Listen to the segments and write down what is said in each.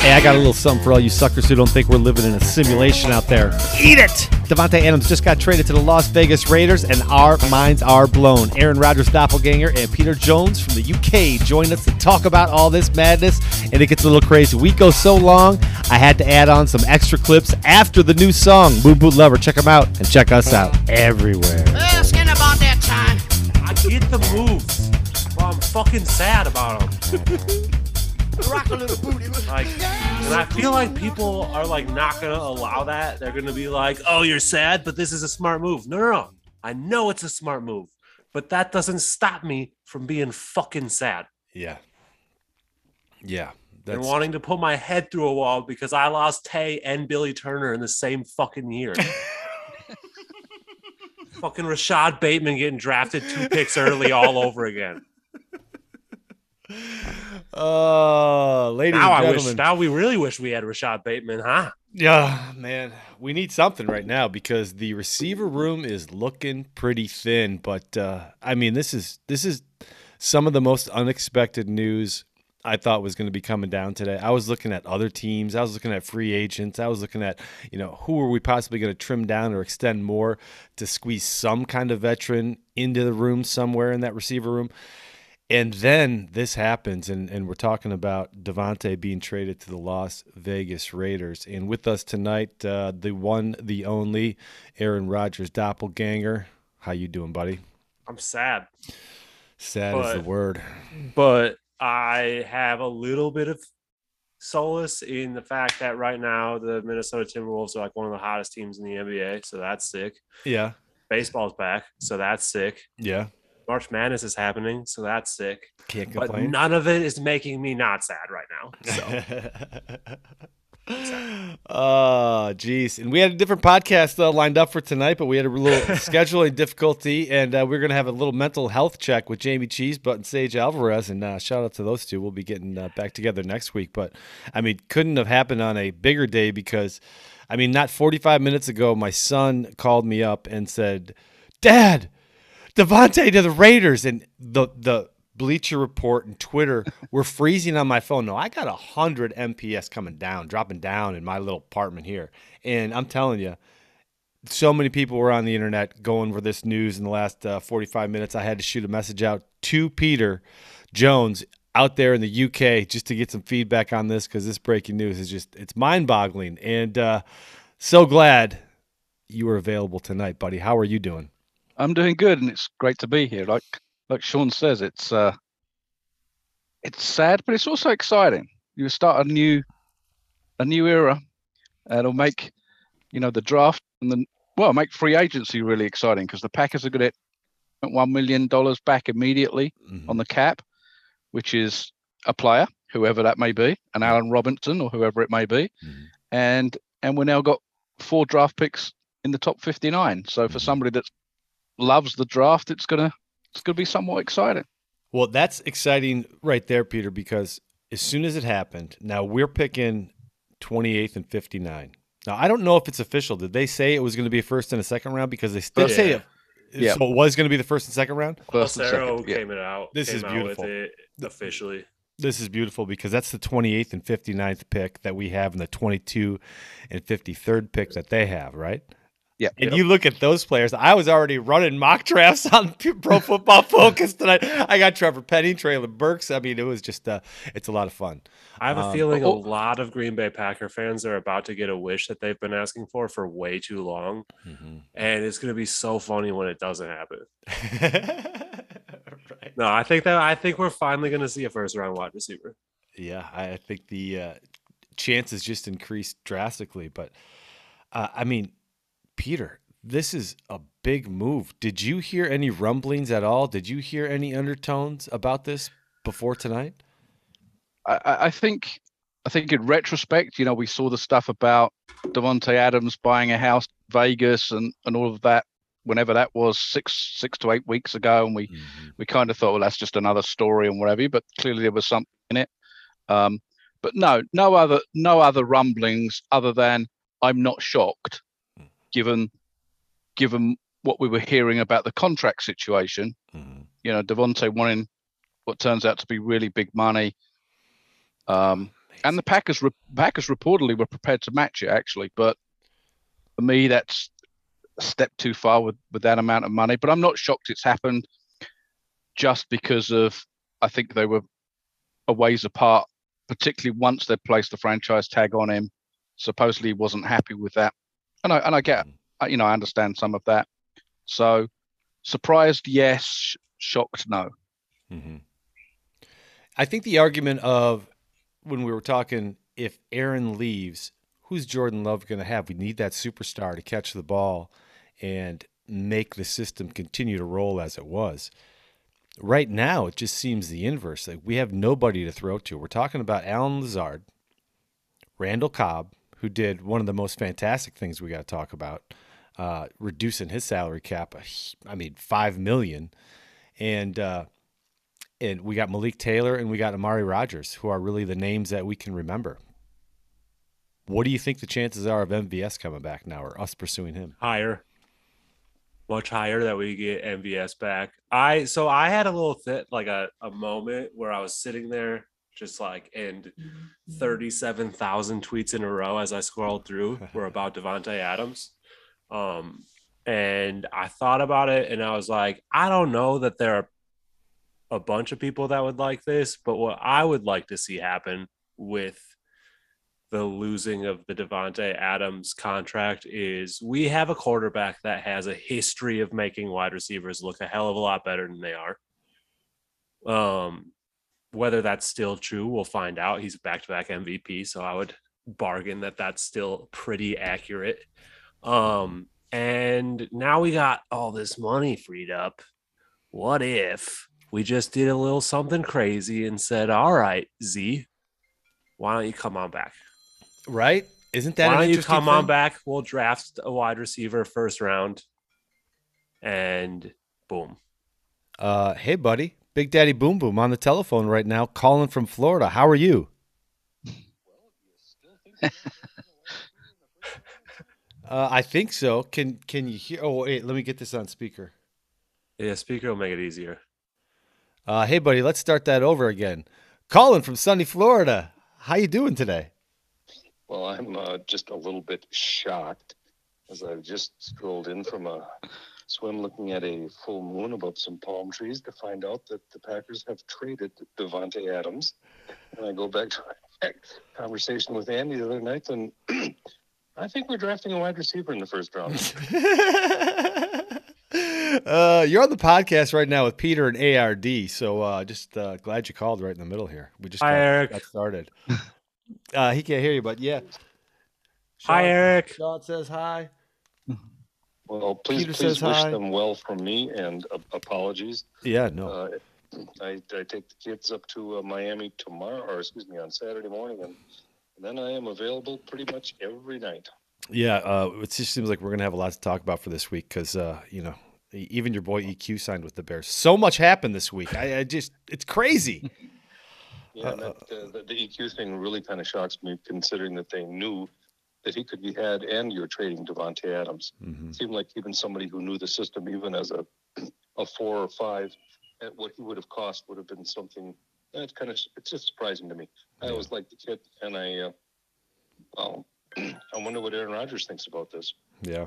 Hey, I got a little something for all you suckers who don't think we're living in a simulation out there. Eat it! Davante Adams just got traded to the Las Vegas Raiders, and our minds are blown. Aaron Rodgers' doppelganger and Peter Jones from the UK join us to talk about all this madness, and it gets a little crazy. We go so long, I had to add on some extra clips after the new song, Boom Boot Lover. Check them out, and check us out everywhere. Asking about that time. I get the moves, but I'm fucking sad about them. Rock a little booty. Like, and I feel like people are like not gonna allow that. They're gonna be like, "Oh, you're sad, but this is a smart move." No, no, no. I know it's a smart move, but that doesn't stop me from being fucking sad Yeah. Yeah. and wanting to put my head through a wall because I lost Tay and Billy Turner in the same fucking year. fucking Rashod Bateman getting drafted two picks early all over again. Oh, ladies Now and I wish. gentlemen. Now we really wish we had Rashod Bateman, huh? Yeah, man, we need something right now because the receiver room is looking pretty thin. But uh, I mean, this is this is some of the most unexpected news I thought was going to be coming down today. I was looking at other teams. I was looking at free agents. I was looking at you know who are we possibly going to trim down or extend more to squeeze some kind of veteran into the room somewhere in that receiver room. And then this happens, and, and we're talking about Davante being traded to the Las Vegas Raiders. And with us tonight, uh, the one, the only, Aaron Rodgers doppelganger. How you doing, buddy? I'm sad, Sad is the word. but I have a little bit of solace in the fact that right now the Minnesota Timberwolves are like one of the hottest teams in the NBA, so that's sick. Yeah, Baseball's back, so that's sick. yeah. March Madness is happening, so that's sick. Can't But complain. none of it is making me not sad right now. So oh, geez. And we had a different podcast uh, lined up for tonight, but we had a little scheduling difficulty, and uh, we're going to have a little mental health check with Jamie Cheesebutt and Sage Alvarez. And uh, shout out to those two. We'll be getting uh, back together next week. But I mean, couldn't have happened on a bigger day because, I mean, not 45 minutes ago, my son called me up and said, Dad, Davante to the Raiders, and the the Bleacher Report and Twitter were freezing on my phone. No, I got a hundred MPS coming down, dropping down in my little apartment here, and I'm telling you, so many people were on the internet going for this news in the last uh, 45 minutes. I had to shoot a message out to Peter Jones out there in the UK just to get some feedback on this because this breaking news is just it's mind-boggling, and uh, so glad you were available tonight, buddy. How are you doing? I'm doing good, and it's great to be here. Like like Sean says, it's uh, it's sad, but it's also exciting. You start a new a new era, and it'll make you know the draft and the well make free agency really exciting because the Packers are going to get one million dollars back immediately on the cap, which is a player, whoever that may be, an Allen Robinson or whoever it may be, Mhm. and and we're now got four draft picks in the top 59. So for Mhm. somebody that loves the draft, it's gonna it's gonna be somewhat exciting. Well, that's exciting right there, Peter, because as soon as it happened, now we're picking 28th and 59. Now, I don't know if it's official. Did they say it was going to be a first and a second round? Because they did First- say it. Yeah. So it was going to be the first and second round? First and Lucero second, yeah. came it out. This came is out beautiful. With it officially. This is beautiful because that's the 28th and 59th pick that we have and the 22 and 53rd pick that they have, right? Yeah. And you look at those players. I was already running mock drafts on Pro Football Focus tonight. I got Trevor Penning, Treylon Burks. I mean, it was just, uh, it's a lot of fun. I have a Um, feeling oh- a lot of Green Bay Packer fans are about to get a wish that they've been asking for for way too long, and it's going to be so funny when it doesn't happen. right. No, I think that I think we're finally going to see a first round wide receiver. Yeah, I I think the uh, chances just increased drastically. But uh, I mean, Peter, this is a big move. Did you hear any rumblings at all? Did you hear any undertones about this before tonight? I, I think I think in retrospect, you know, we saw the stuff about Davante Adams buying a house in Vegas and and all of that. Whenever that was six six to eight weeks ago, and we we kind of thought, well, that's just another story and whatever. But clearly there was something in it. Um, but no, no other no other rumblings other than I'm not shocked, given given what we were hearing about the contract situation. Mhm. You know, Davante wanting what turns out to be really big money. Um, and the Packers re- Packers reportedly were prepared to match it actually, but for me that's a step too far with with that amount of money. But I'm not shocked it's happened, just because of I think they were a ways apart, particularly once they placed the franchise tag on him. Supposedly he wasn't happy with that, and I and I get you know I understand some of that. So surprised, yes. Shocked, no. hmm I think the argument of when we were talking, if Aaron leaves, who's Jordan Love going to have? We need that superstar to catch the ball and make the system continue to roll as it was. Right now, it just seems the inverse. Like we have nobody to throw to. We're talking about Allen Lazard, Randall Cobb, who did one of the most fantastic things we got to talk about, uh, reducing his salary cap. I mean, five million, and uh, and we got Malik Taylor and we got Amari Rodgers, who are really the names that we can remember. What do you think the chances are of MVS coming back now, or us pursuing him? higher much higher that we get mvs back i so i had a little fit like a, a moment where i was sitting there just like and 37,000 tweets in a row as i scrolled through were about davante adams um and i thought about it and i was like i don't know that there are a bunch of people that would like this but what i would like to see happen with the losing of the Davante Adams contract is we have a quarterback that has a history of making wide receivers look a hell of a lot better than they are. Um, whether that's still true, we'll find out. He's back to back MVP, so I would bargain that that's still pretty accurate. Um, and now we got all this money freed up. What if we just did a little something crazy and said, "All right, Z, why don't you come on back?" Right? Isn't that Why don't you come on back? We'll draft a wide receiver first round, and boom. Uh, hey, buddy, Big Daddy Boom Boom on the telephone right now, calling from Florida. How are you? uh, I think so. Can Can you hear? Oh, wait, let me get this on speaker. Yeah, speaker will make it easier. Uh, hey, buddy, let's start that over again. Calling from sunny Florida. How you doing today? Well, I'm uh, just a little bit shocked as I've just strolled in from a swim looking at a full moon above some palm trees to find out that the Packers have traded Davante Adams. And I go back to my conversation with Andy the other night, and I think we're drafting a wide receiver in the first round. uh, you're on the podcast right now with Peter and ARD, so uh, just uh, glad you called right in the middle here. We just Hi, got, Eric. got started. uh, he can't hear you, but yeah. Hi, Sean- Eric. Sean says hi. Well, please, Peter please says wish hi. them well from me, and uh, apologies. Yeah, no. Uh, I, I take the kids up to uh, Miami tomorrow, or excuse me, on Saturday morning, and then I am available pretty much every night. Yeah, uh, it just seems like we're gonna have a lot to talk about for this week because uh, you know e- even your boy EQ signed with the Bears. So much happened this week. I, I just it's crazy. Yeah, and that, uh, the, the EQ thing really kind of shocks me, considering that they knew that he could be had, and you're trading Davante Adams. Mhm. It seemed like even somebody who knew the system, even as a a four or five, at what he would have cost would have been something. That's kind of it's just surprising to me. I always liked the kid, and I, uh, well, I wonder what Aaron Rodgers thinks about this. Yeah,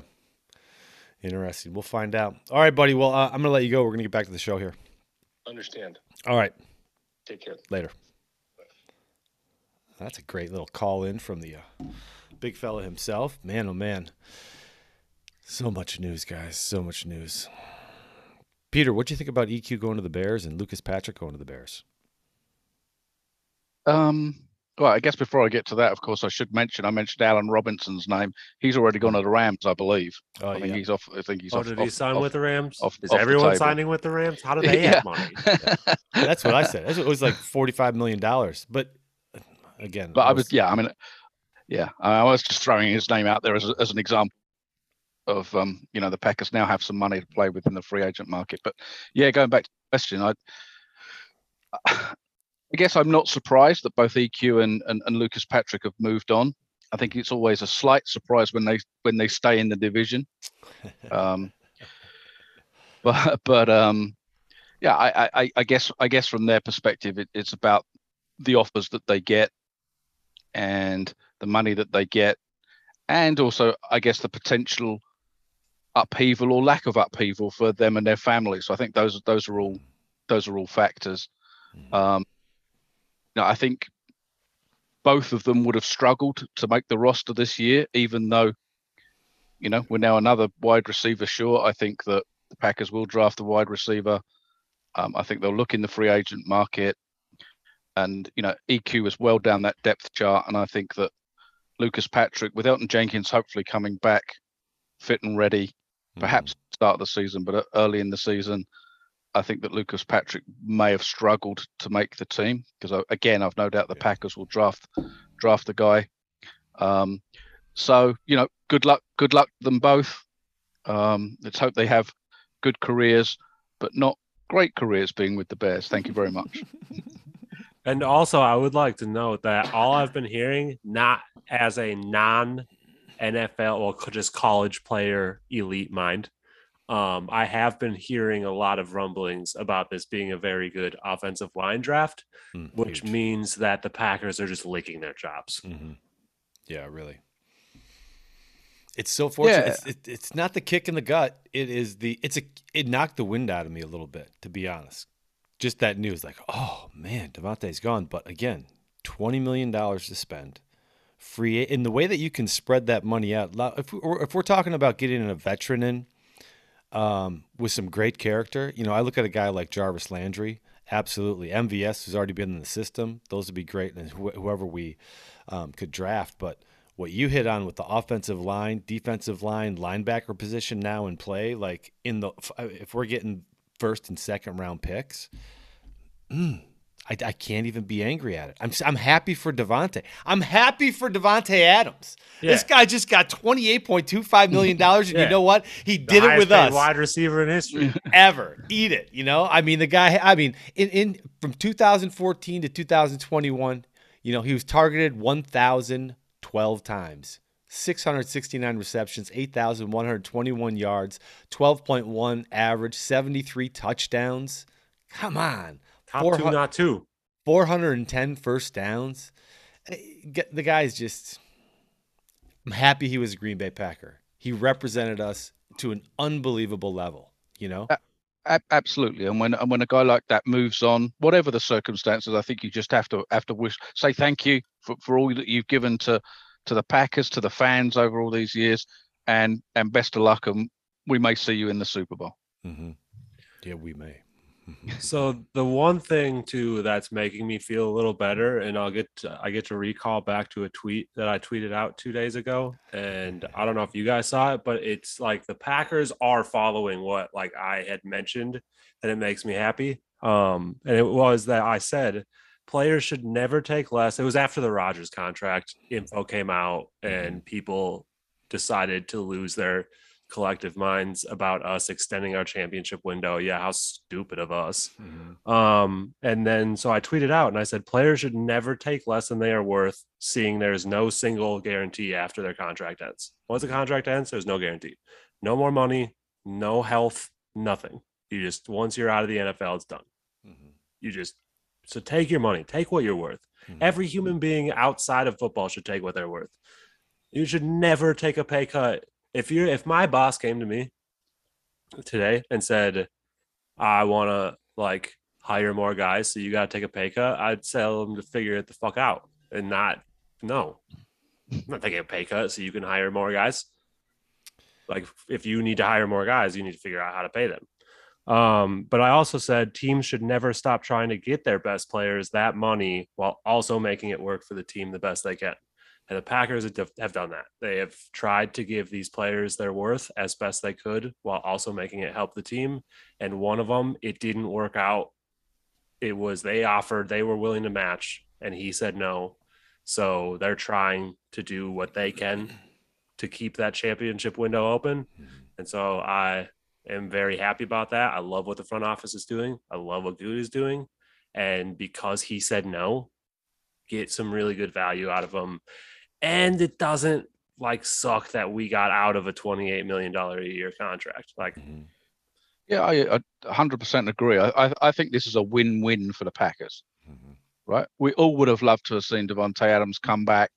interesting. We'll find out. All right, buddy. Well, uh, I'm gonna let you go. We're gonna get back to the show here. Understand? All right, Take care. later. That's a great little call in from the uh, big fella himself. Man, oh man. So much news, guys. So much news. Peter, what do you think about EQ going to the Bears and Lucas Patrick going to the Bears? Um, well, I guess before I get to that, of course, I should mention I mentioned Allen Robinson's name. He's already gone to the Rams, I believe. Oh, I think yeah. he's off. I think he's Oh, off. did he off- sign off- with the Rams? off- Is off everyone table. signing with the Rams? How do they Yeah. have money? That's what I said. It was like forty-five million dollars. But again, But it I was, yeah, I mean, yeah, I was just throwing his name out there as, as an example of, um, you know, the Packers now have some money to play with in the free agent market. But yeah, going back to the question, I, I guess I'm not surprised that both EQ and, and, and Lucas Patrick have moved on. I think it's always a slight surprise when they when they stay in the division. Um, but but um, yeah, I, I I guess I guess from their perspective, it, it's about the offers that they get and the money that they get, and also I guess the potential upheaval or lack of upheaval for them and their families. So I think those those are all those are all factors. Um, you know, I think both of them would have struggled to make the roster this year, even though, you know, we're now another wide receiver short. I think that the Packers will draft a wide receiver. Um, I think they'll look in the free agent market, and you know, EQ is well down that depth chart, and I think that Lucas Patrick, with Elgton Jenkins hopefully coming back fit and ready, perhaps start of the season, but early in the season, I think that Lucas Patrick may have struggled to make the team because again, I've no doubt the Yeah. Packers will draft draft the guy. Um, so you know, good luck, good luck to them both. Um, let's hope they have good careers, but not great careers being with the Bears. Thank you very much. And also, I would like to note that all I've been hearing, not as a non NFL or co- just college player elite mind, um, I have been hearing a lot of rumblings about this being a very good offensive line draft, Mm, which huge. means that the Packers are just licking their chops. Mhm. Yeah, really. It's so fortunate. Yeah. It's, it, it's not the kick in the gut. It is the. It's a. It knocked the wind out of me a little bit, to be honest. Just that news, like, oh man, Davante's gone. But again, twenty million dollars to spend, free in the way that you can spread that money out. If we, if we're talking about getting a veteran in, um, with some great character, you know, I look at a guy like Jarvis Landry. Absolutely, MVS who's already been in the system. Those would be great, and wh- whoever we um, could draft. But what you hit on with the offensive line, defensive line, linebacker position now in play, like in the if we're getting first and second round picks, mm, I, I can't even be angry at it. I'm I'm happy for Davante. I'm happy for Davante Adams. This guy just got twenty eight point two five million dollars, and Yeah. you know what? He The did it with us wide receiver in history. ever. Eat it. You know, I mean, the guy, I mean, in, in from 2014 to 2021, you know, he was targeted 1,012 times, 669 receptions, 8,121 yards, 12.1 average, 73 touchdowns. Come on. Top two, not two. 410 first downs. Eh, get- The guy's just. I'm happy he was a Green Bay Packer. He represented us to an unbelievable level, you know? A- absolutely, and when and when a guy like that moves on, whatever the circumstances, I think you just have to have to wish say thank you for, for all that you've given to to the Packers, to the fans over all these years, and and best of luck, and we may see you in the Super Bowl. Mm-hmm. Yeah, we may. So the one thing too that's making me feel a little better, and I'll get to, I get to recall back to a tweet that I tweeted out two days ago, and I don't know if you guys saw it, but it's like the Packers are following what like I had mentioned, and it makes me happy. Um, and it was that I said players should never take less. It was after the Rodgers contract info came out, mm-hmm. and people decided to lose their collective minds about us extending our championship window. Yeah, how stupid of us. Mm-hmm. Um, and then so I tweeted out and I said players should never take less than they are worth, seeing there's no single guarantee after their contract ends. Once the contract ends, there's no guarantee. No more money, no health, nothing. You just once you're out of the NFL, it's done. Mm-hmm. You just so take your money, take what you're worth. Hmm. Every human being outside of football should take what they're worth. You should never take a pay cut. If you're if my boss came to me today and said, I want to like hire more guys, so you got to take a pay cut, I'd tell them to figure it the fuck out and not, no, I'm not taking a pay cut so you can hire more guys. Like if you need to hire more guys, you need to figure out how to pay them. Um, but I also said teams should never stop trying to get their best players that money while also making it work for the team the best they can. And the Packers have done that. They have tried to give these players their worth as best they could while also making it help the team. And one of them, it didn't work out. It was they offered, they were willing to match, and he said no. So they're trying to do what they can to keep that championship window open. And so I am very happy about that. I love what the front office is doing. I love what Good is doing. And because he said no, get some really good value out of him. And it doesn't like suck that we got out of a $28 million a year contract. Like, mm-hmm. Yeah, I, I 100% agree. I, I I think this is a win-win for the Packers. Mm-hmm. right? We all would have loved to have seen Davante Adams come back,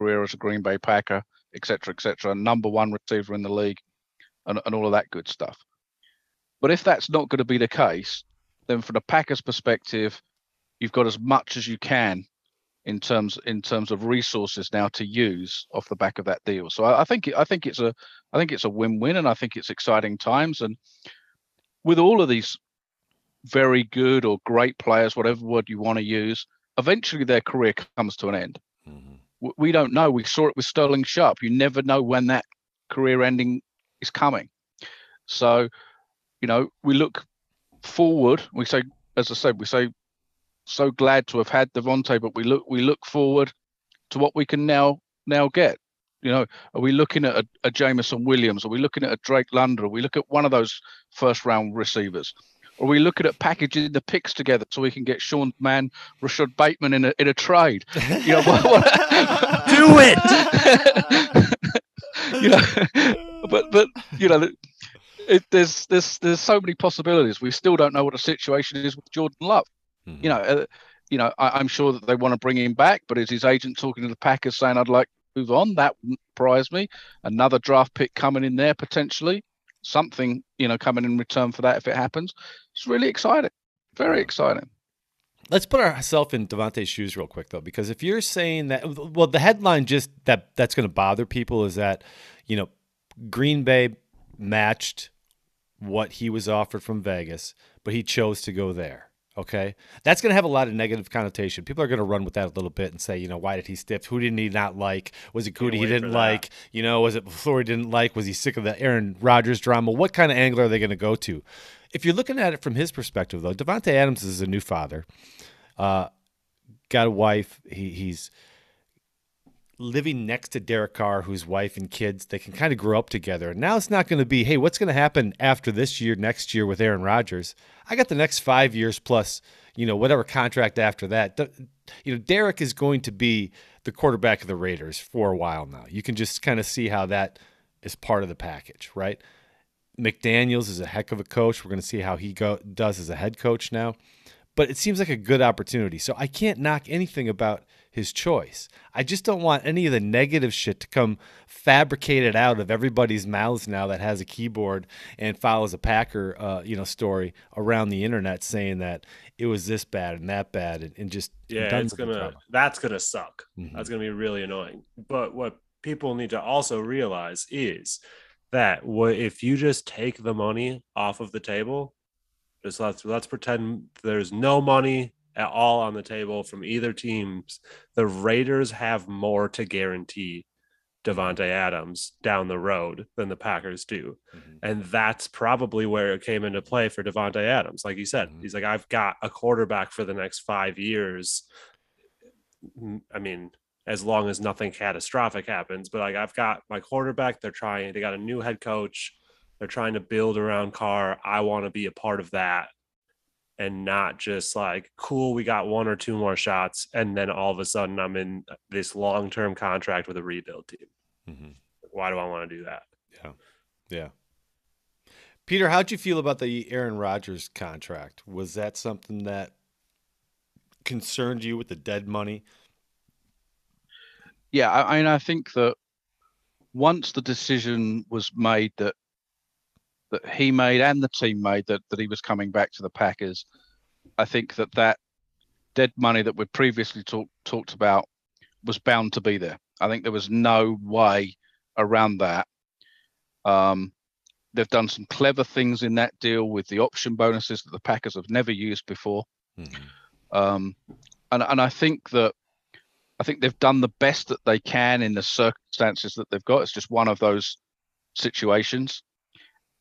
career as a Green Bay Packer, etc., etc., number one receiver in the league, and, and all of that good stuff. But if that's not going to be the case, then from the Packers' perspective, you've got as much as you can in terms in terms of resources now to use off the back of that deal. So I, I think I think it's a I think it's a win-win, and I think it's exciting times. And with all of these very good or great players, whatever word you want to use, eventually their career comes to an end. Mm-hmm. We don't know. We saw it with Sterling Sharpe. You never know when that career ending is coming. So, you know, we look forward. We say, as I said, we say, so glad to have had Davante, but we look we look forward to what we can now now get. You know, are we looking at a, a Jameson Williams? Are we looking at a Drake London? Are we look at one of those first round receivers? Are we looking at packaging the picks together so we can get Sean Man, Rashod Bateman in a in a trade? You know, what, what, do it. you know, but but you know, it, there's there's there's so many possibilities. We still don't know what the situation is with Jordan Love. Mm-hmm. You know, uh, you know, I, am sure that they want to bring him back, but is his agent talking to the Packers saying, "I'd like to move on"? That wouldn't surprise me. Another draft pick coming in there potentially, something you know coming in return for that if it happens. It's really exciting, very exciting. Let's put ourselves in Davante's shoes real quick though, because if you're saying that, well, the headline just that that's going to bother people is that, you know, Green Bay matched what he was offered from Vegas, but he chose to go there. Okay, that's going to have a lot of negative connotation. People are going to run with that a little bit and say, you know, why did he stiff? Who didn't he not like? Was it Goody he didn't like? You know, was it before he didn't like? Was he sick of the Aaron Rodgers drama? What kind of angle are they going to go to? If you're looking at it from his perspective, though, Davante Adams is a new father, uh, got a wife. He, he's living next to Derek Carr, whose wife and kids, they can kind of grow up together. And now it's not going to be, hey, what's going to happen after this year, next year with Aaron Rodgers? I got the next five years plus, you know, whatever contract after that. You know, Derek is going to be the quarterback of the Raiders for a while now. You can just kind of see how that is part of the package, right? McDaniels is a heck of a coach. We're going to see how he go, does as a head coach now. But it seems like a good opportunity. So I can't knock anything about his choice. I just don't want any of the negative shit to come fabricated out of everybody's mouths now that has a keyboard and follows a Packer, uh, you know, story around the internet saying that it was this bad and that bad and, and just yeah, it's gonna that's gonna suck. Mm-hmm. That's gonna be really annoying. But what people need to also realize is that what if you just take the money off of the table just let's let's pretend there's no money at all on the table from either teams. The Raiders have more to guarantee Davante Adams down the road than the Packers do. Mm-hmm. And that's probably where it came into play for Davante Adams. Like you said, mm-hmm. he's like, I've got a quarterback for the next five years. I mean, as long as nothing catastrophic happens, but like I've got my quarterback, they're trying, they got a new head coach, they're trying to build around Carr. I want to be a part of that and not just like cool we got one or two more shots and then all of a sudden i'm in this long-term contract with a rebuild team. Mm-hmm. why do i want to do that? Yeah. Yeah. Peter how'd you feel about the aaron rodgers contract? Was that something that concerned you with the dead money? Yeah i, I, I think that once the decision was made that that he made and the team made that, that he was coming back to the Packers, I think that that dead money that we previously talked talked about was bound to be there. I think there was no way around that. Um, they've done some clever things in that deal with the option bonuses that the Packers have never used before. Mm-hmm. Um, and, and I think that I think they've done the best that they can in the circumstances that they've got. It's just one of those situations.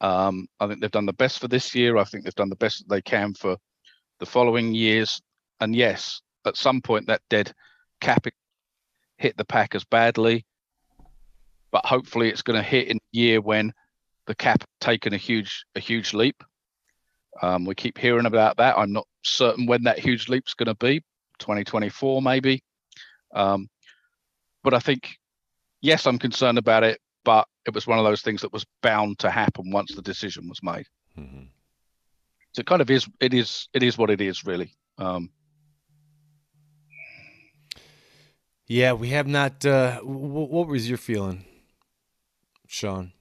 Um, I think they've done the best for this year. I think they've done the best they can for the following years. And yes, at some point that dead cap hit the Packers badly, but hopefully it's going to hit in a year when the cap taken a huge a huge leap. Um, we keep hearing about that. I'm not certain when that huge leap is going to be. 2024 maybe. Um, but I think yes, I'm concerned about it but it was one of those things that was bound to happen once the decision was made. Mm-hmm. So it kind of is. It is. It is what it is, really. Um, Yeah, we have not. Uh, w- what was your feeling, Sean?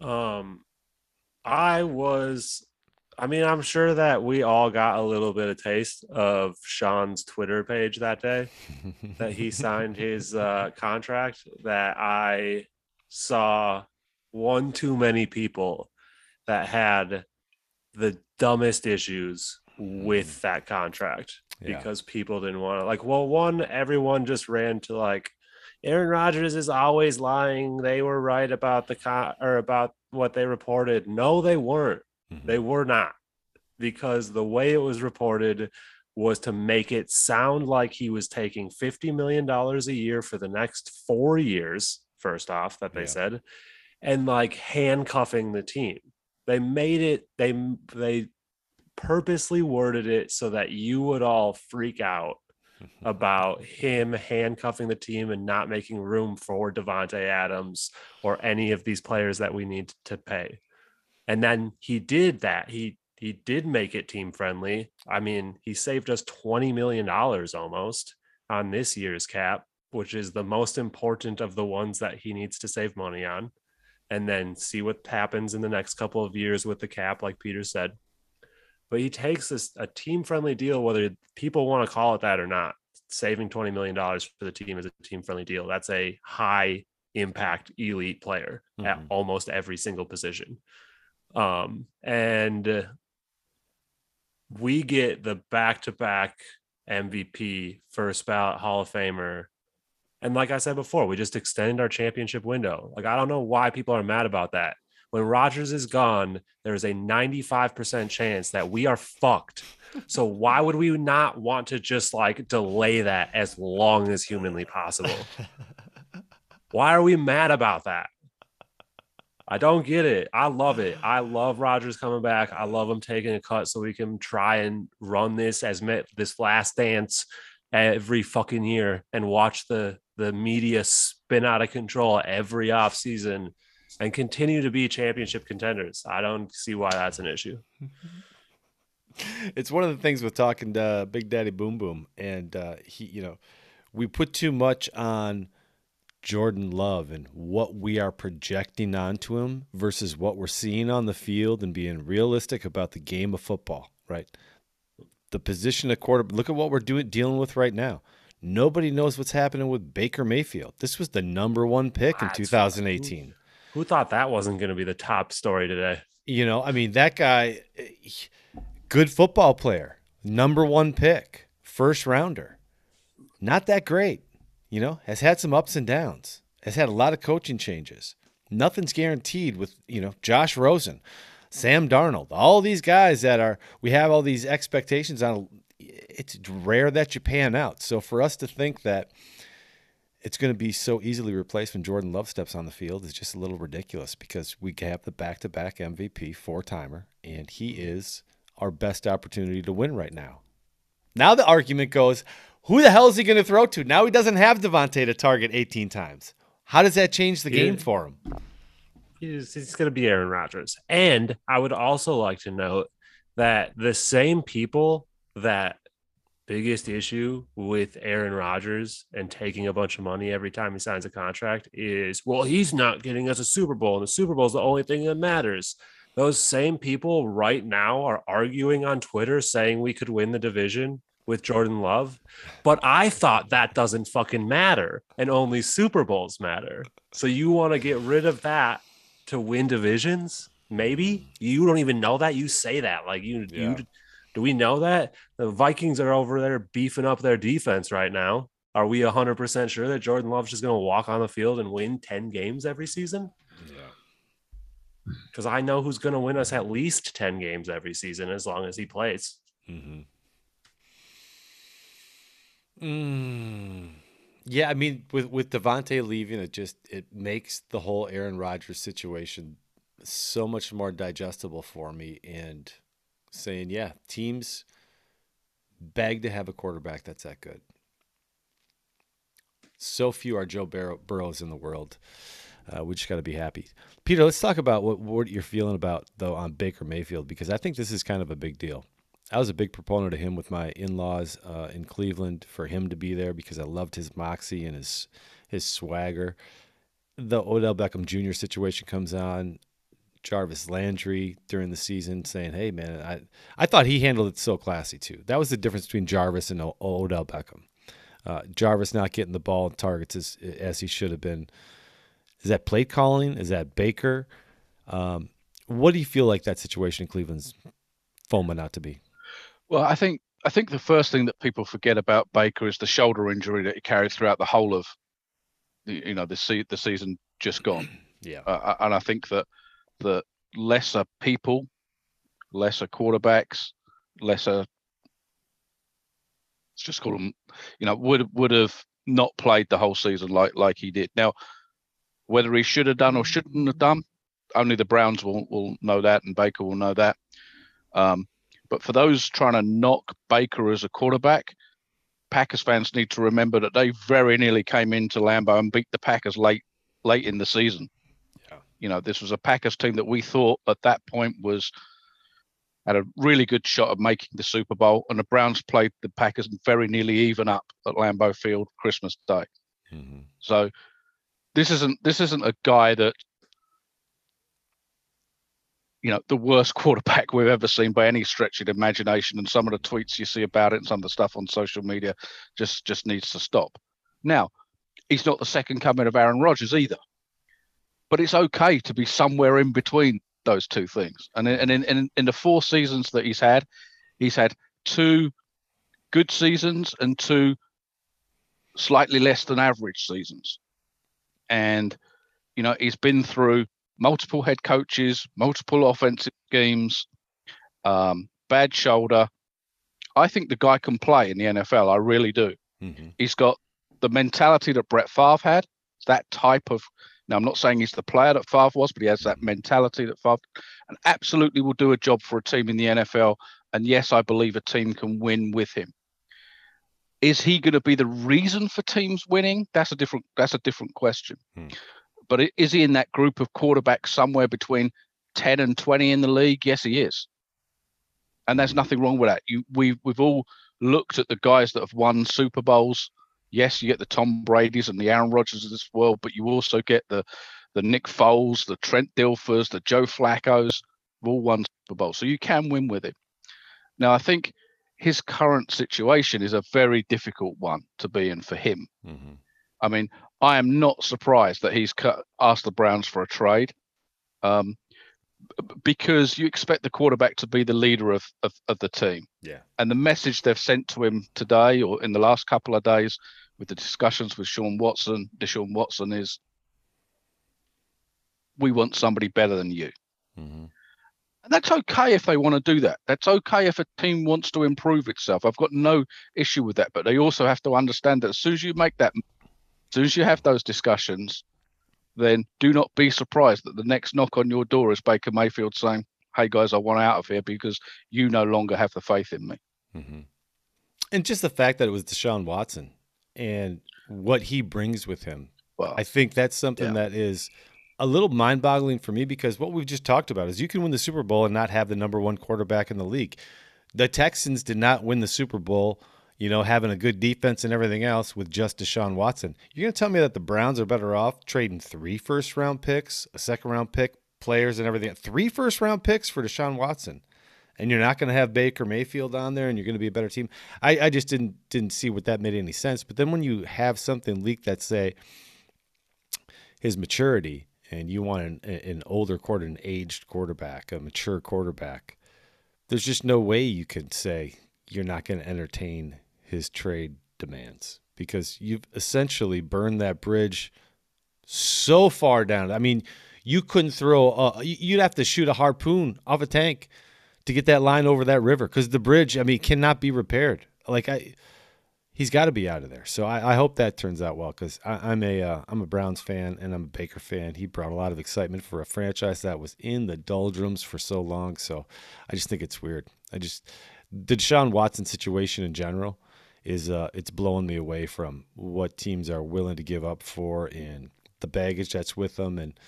Um, I was. I mean, I'm sure that we all got a little bit of taste of Sean's Twitter page that day that he signed his uh, contract. That I saw one too many people that had the dumbest issues with that contract Yeah. because people didn't want to like well one everyone just ran to like Aaron Rodgers is always lying. They were right about the con or about what they reported. No they weren't. Mhm. they were not. Because the way it was reported was to make it sound like he was taking 50 million dollars a year for the next 4 years first off that they Yeah. said and like handcuffing the team they made it they they purposely worded it so that you would all freak out about him handcuffing the team and not making room for Davante Adams or any of these players that we need to pay. And then he did that. He he did make it team friendly. I mean, he saved us 20 million dollars almost on this year's cap, which is the most important of the ones that he needs to save money on. And then see what happens in the next couple of years with the cap like Peter said but he takes this a team friendly deal whether people want to call it that or not saving 20 million dollars for the team is a team friendly deal that's a high impact elite player at Mhm. almost every single position um and uh, we get the back to back MVP first ballot Hall of Famer and like I said before we just extend our championship window like I don't know why people are mad about that when Rodgers is gone, there is a 95% chance that we are fucked. So why would we not want to just like delay that as long as humanly possible? Why are we mad about that? I don't get it. I love it. I love Rodgers coming back. I love him taking a cut so we can try and run this as me- this last dance every fucking year and watch the the media spin out of control every off season and continue to be championship contenders. I don't see why that's an issue. it's one of the things with talking to uh, Big Daddy Boom Boom, and uh, he, you know, we put too much on Jordan Love and what we are projecting onto him versus what we're seeing on the field and being realistic about the game of football. Right, the position of quarter. Look at what we're doing dealing with right now. Nobody knows what's happening with Baker Mayfield. This was the number one pick in 2018. Who thought that wasn't going to be the top story today? You know, I mean, that guy, good football player, number one pick, first rounder. Not that great, you know, has had some ups and downs, has had a lot of coaching changes. Nothing's guaranteed with, you know, Josh Rosen, Sam Darnold, all these guys that are, we have all these expectations on. It's rare that you pan out. So for us to think that, it's going to be so easily replaced when Jordan Love steps on the field is just a little ridiculous because we have the back-to-back MVP four-timer, and he mm-hmm. is our best opportunity to win right now. Now the argument goes, who the hell is he going to throw to? Now he doesn't have Davante to target 18 times. How does that change the game for him? He's, he's going to be Aaron Rodgers. And I would also like to note that the same people that biggest issue with Aaron Rodgers and taking a bunch of money every time he signs a contract is, well, he's not getting us a Super Bowl, and the Super Bowl is the only thing that matters. Those same people right now are arguing on Twitter saying we could win the division with Jordan Love. But I thought that doesn't fucking matter and only Super Bowls matter. So you want to get rid of that to win divisions? Maybe you don't even know that. You say that like you Yeah. you do we know that the Vikings are over there beefing up their defense right now? Are we 100% sure that Jordan Love's just going to walk on the field and win 10 games every season? Yeah. Because I know who's going to win us at least 10 games every season as long as he plays. Mm-hmm. Mm. Yeah, I mean, with with Davante leaving, it just it makes the whole Aaron Rodgers situation so much more digestible for me. And saying, yeah, teams beg to have a quarterback that's that good. So few are Joe Burrow, Burrows in the world. Uh, we just got to be happy. Peter, let's talk about what, what you're feeling about though on Baker Mayfield because I think this is kind of a big deal. I was a big proponent of him with my in-laws uh, in Cleveland for him to be there because I loved his moxie and his his swagger. The Odell Beckham Jr. situation comes on. Jarvis Landry during the season saying, "Hey man, I I thought he handled it so classy too. That was the difference between Jarvis and o- Odell Beckham. Uh, Jarvis not getting the ball and targets as as he should have been. Is that play calling? Is that Baker? Um, what do you feel like that situation in Cleveland's foaming out to be? Well, I think I think the first thing that people forget about Baker is the shoulder injury that he carried throughout the whole of you know the se- the season just gone. Yeah. Uh, and I think that the lesser people, lesser quarterbacks, lesser let's just call them, you know, would would have not played the whole season like like he did. Now, whether he should have done or shouldn't have done, only the Browns will will know that, and Baker will know that. Um, but for those trying to knock Baker as a quarterback, Packers fans need to remember that they very nearly came into Lambeau and beat the Packers late late in the season. You know, this was a Packers team that we thought at that point was had a really good shot of making the Super Bowl, and the Browns played the Packers very nearly even up at Lambeau Field Christmas Day. Mm-hmm. So this isn't this isn't a guy that you know the worst quarterback we've ever seen by any stretch of the imagination. And some of the tweets you see about it and some of the stuff on social media just just needs to stop. Now, he's not the second coming of Aaron Rodgers either, but it's okay to be somewhere in between those two things. And in, and in, in, in the four seasons that he's had, he's had two good seasons and two slightly less than average seasons. And, you know, he's been through multiple head coaches, multiple offensive schemes, um, bad shoulder. I think the guy can play in the NFL. I really do. Mm-hmm. He's got the mentality that Brett Favre had, that type of. Now, I'm not saying he's the player that Favre was, but he has that mentality that Favre and absolutely will do a job for a team in the NFL. And yes, I believe a team can win with him. Is he going to be the reason for teams winning? That's a different. That's a different question. Hmm. But is he in that group of quarterbacks somewhere between 10 and 20 in the league? Yes, he is. And there's nothing wrong with that. You, we, we've all looked at the guys that have won Super Bowls. Yes, you get the Tom Brady's and the Aaron Rodgers of this world, but you also get the the Nick Foles, the Trent Dilfers, the Joe Flacco's, all won Super Bowl. So you can win with him. Now, I think his current situation is a very difficult one to be in for him. Mm-hmm. I mean, I am not surprised that he's cut, asked the Browns for a trade, um, because you expect the quarterback to be the leader of, of, of the team. Yeah. And the message they've sent to him today or in the last couple of days with the discussions with Sean Watson, Deshaun Watson is, we want somebody better than you. Mm-hmm. And that's okay if they want to do that. That's okay if a team wants to improve itself. I've got no issue with that. But they also have to understand that as soon as you make that, as soon as you have those discussions, then do not be surprised that the next knock on your door is Baker Mayfield saying, Hey guys, I want out of here because you no longer have the faith in me. Mm-hmm. And just the fact that it was Deshaun Watson and what he brings with him, Well, I think that's something Yeah. that is a little mind boggling for me because what we've just talked about is you can win the Super Bowl and not have the number one quarterback in the league. The Texans did not win the Super Bowl, you know, having a good defense and everything else with just Deshaun Watson. You're going to tell me that the Browns are better off trading three first round picks, a second round pick, players, and everything, three first round picks for Deshaun Watson? And you're not going to have Baker Mayfield on there, and you're going to be a better team. I, I just didn't didn't see what that made any sense. But then when you have something leaked that say his maturity, and you want an, an older quarter, an aged quarterback, a mature quarterback, there's just no way you can say you're not going to entertain his trade demands because you've essentially burned that bridge so far down. I mean, you couldn't throw. A, you'd have to shoot a harpoon off a tank to get that line over that river because the bridge, I mean, cannot be repaired. Like I, he's got to be out of there. So I, I hope that turns out well because I'm a uh, I'm a Browns fan and I'm a Baker fan. He brought a lot of excitement for a franchise that was in the doldrums for so long. So I just think it's weird. I just the Deshaun Watson situation in general is uh, it's blowing me away from what teams are willing to give up for in the baggage that's with them. And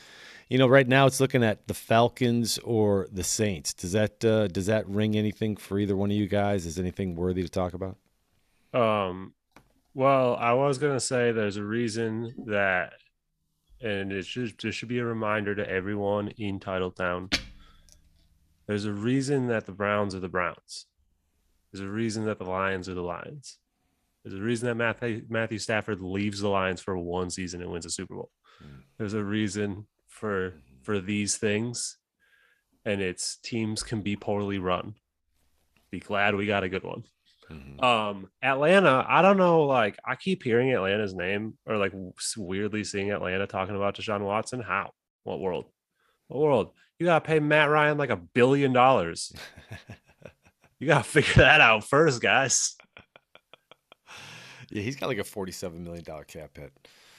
you know, right now it's looking at the Falcons or the Saints. Does that uh, does that ring anything for either one of you guys? Is anything worthy to talk about? Um, well, I was gonna say there's a reason that, and it should there should be a reminder to everyone in Titletown. There's a reason that the Browns are the Browns. There's a reason that the Lions are the Lions. There's a reason that Matthew, Matthew Stafford leaves the Lions for one season and wins a Super Bowl. There's a reason for for these things, and it's teams can be poorly run. Be glad we got a good one. Mhm. Um, Atlanta, I don't know. Like, I keep hearing Atlanta's name or like weirdly seeing Atlanta talking about Deshaun Watson. How? What world? What world? You gotta pay Matt Ryan like a billion dollars. You gotta figure that out first, guys. Yeah, he's got like a forty-seven million dollar cap hit.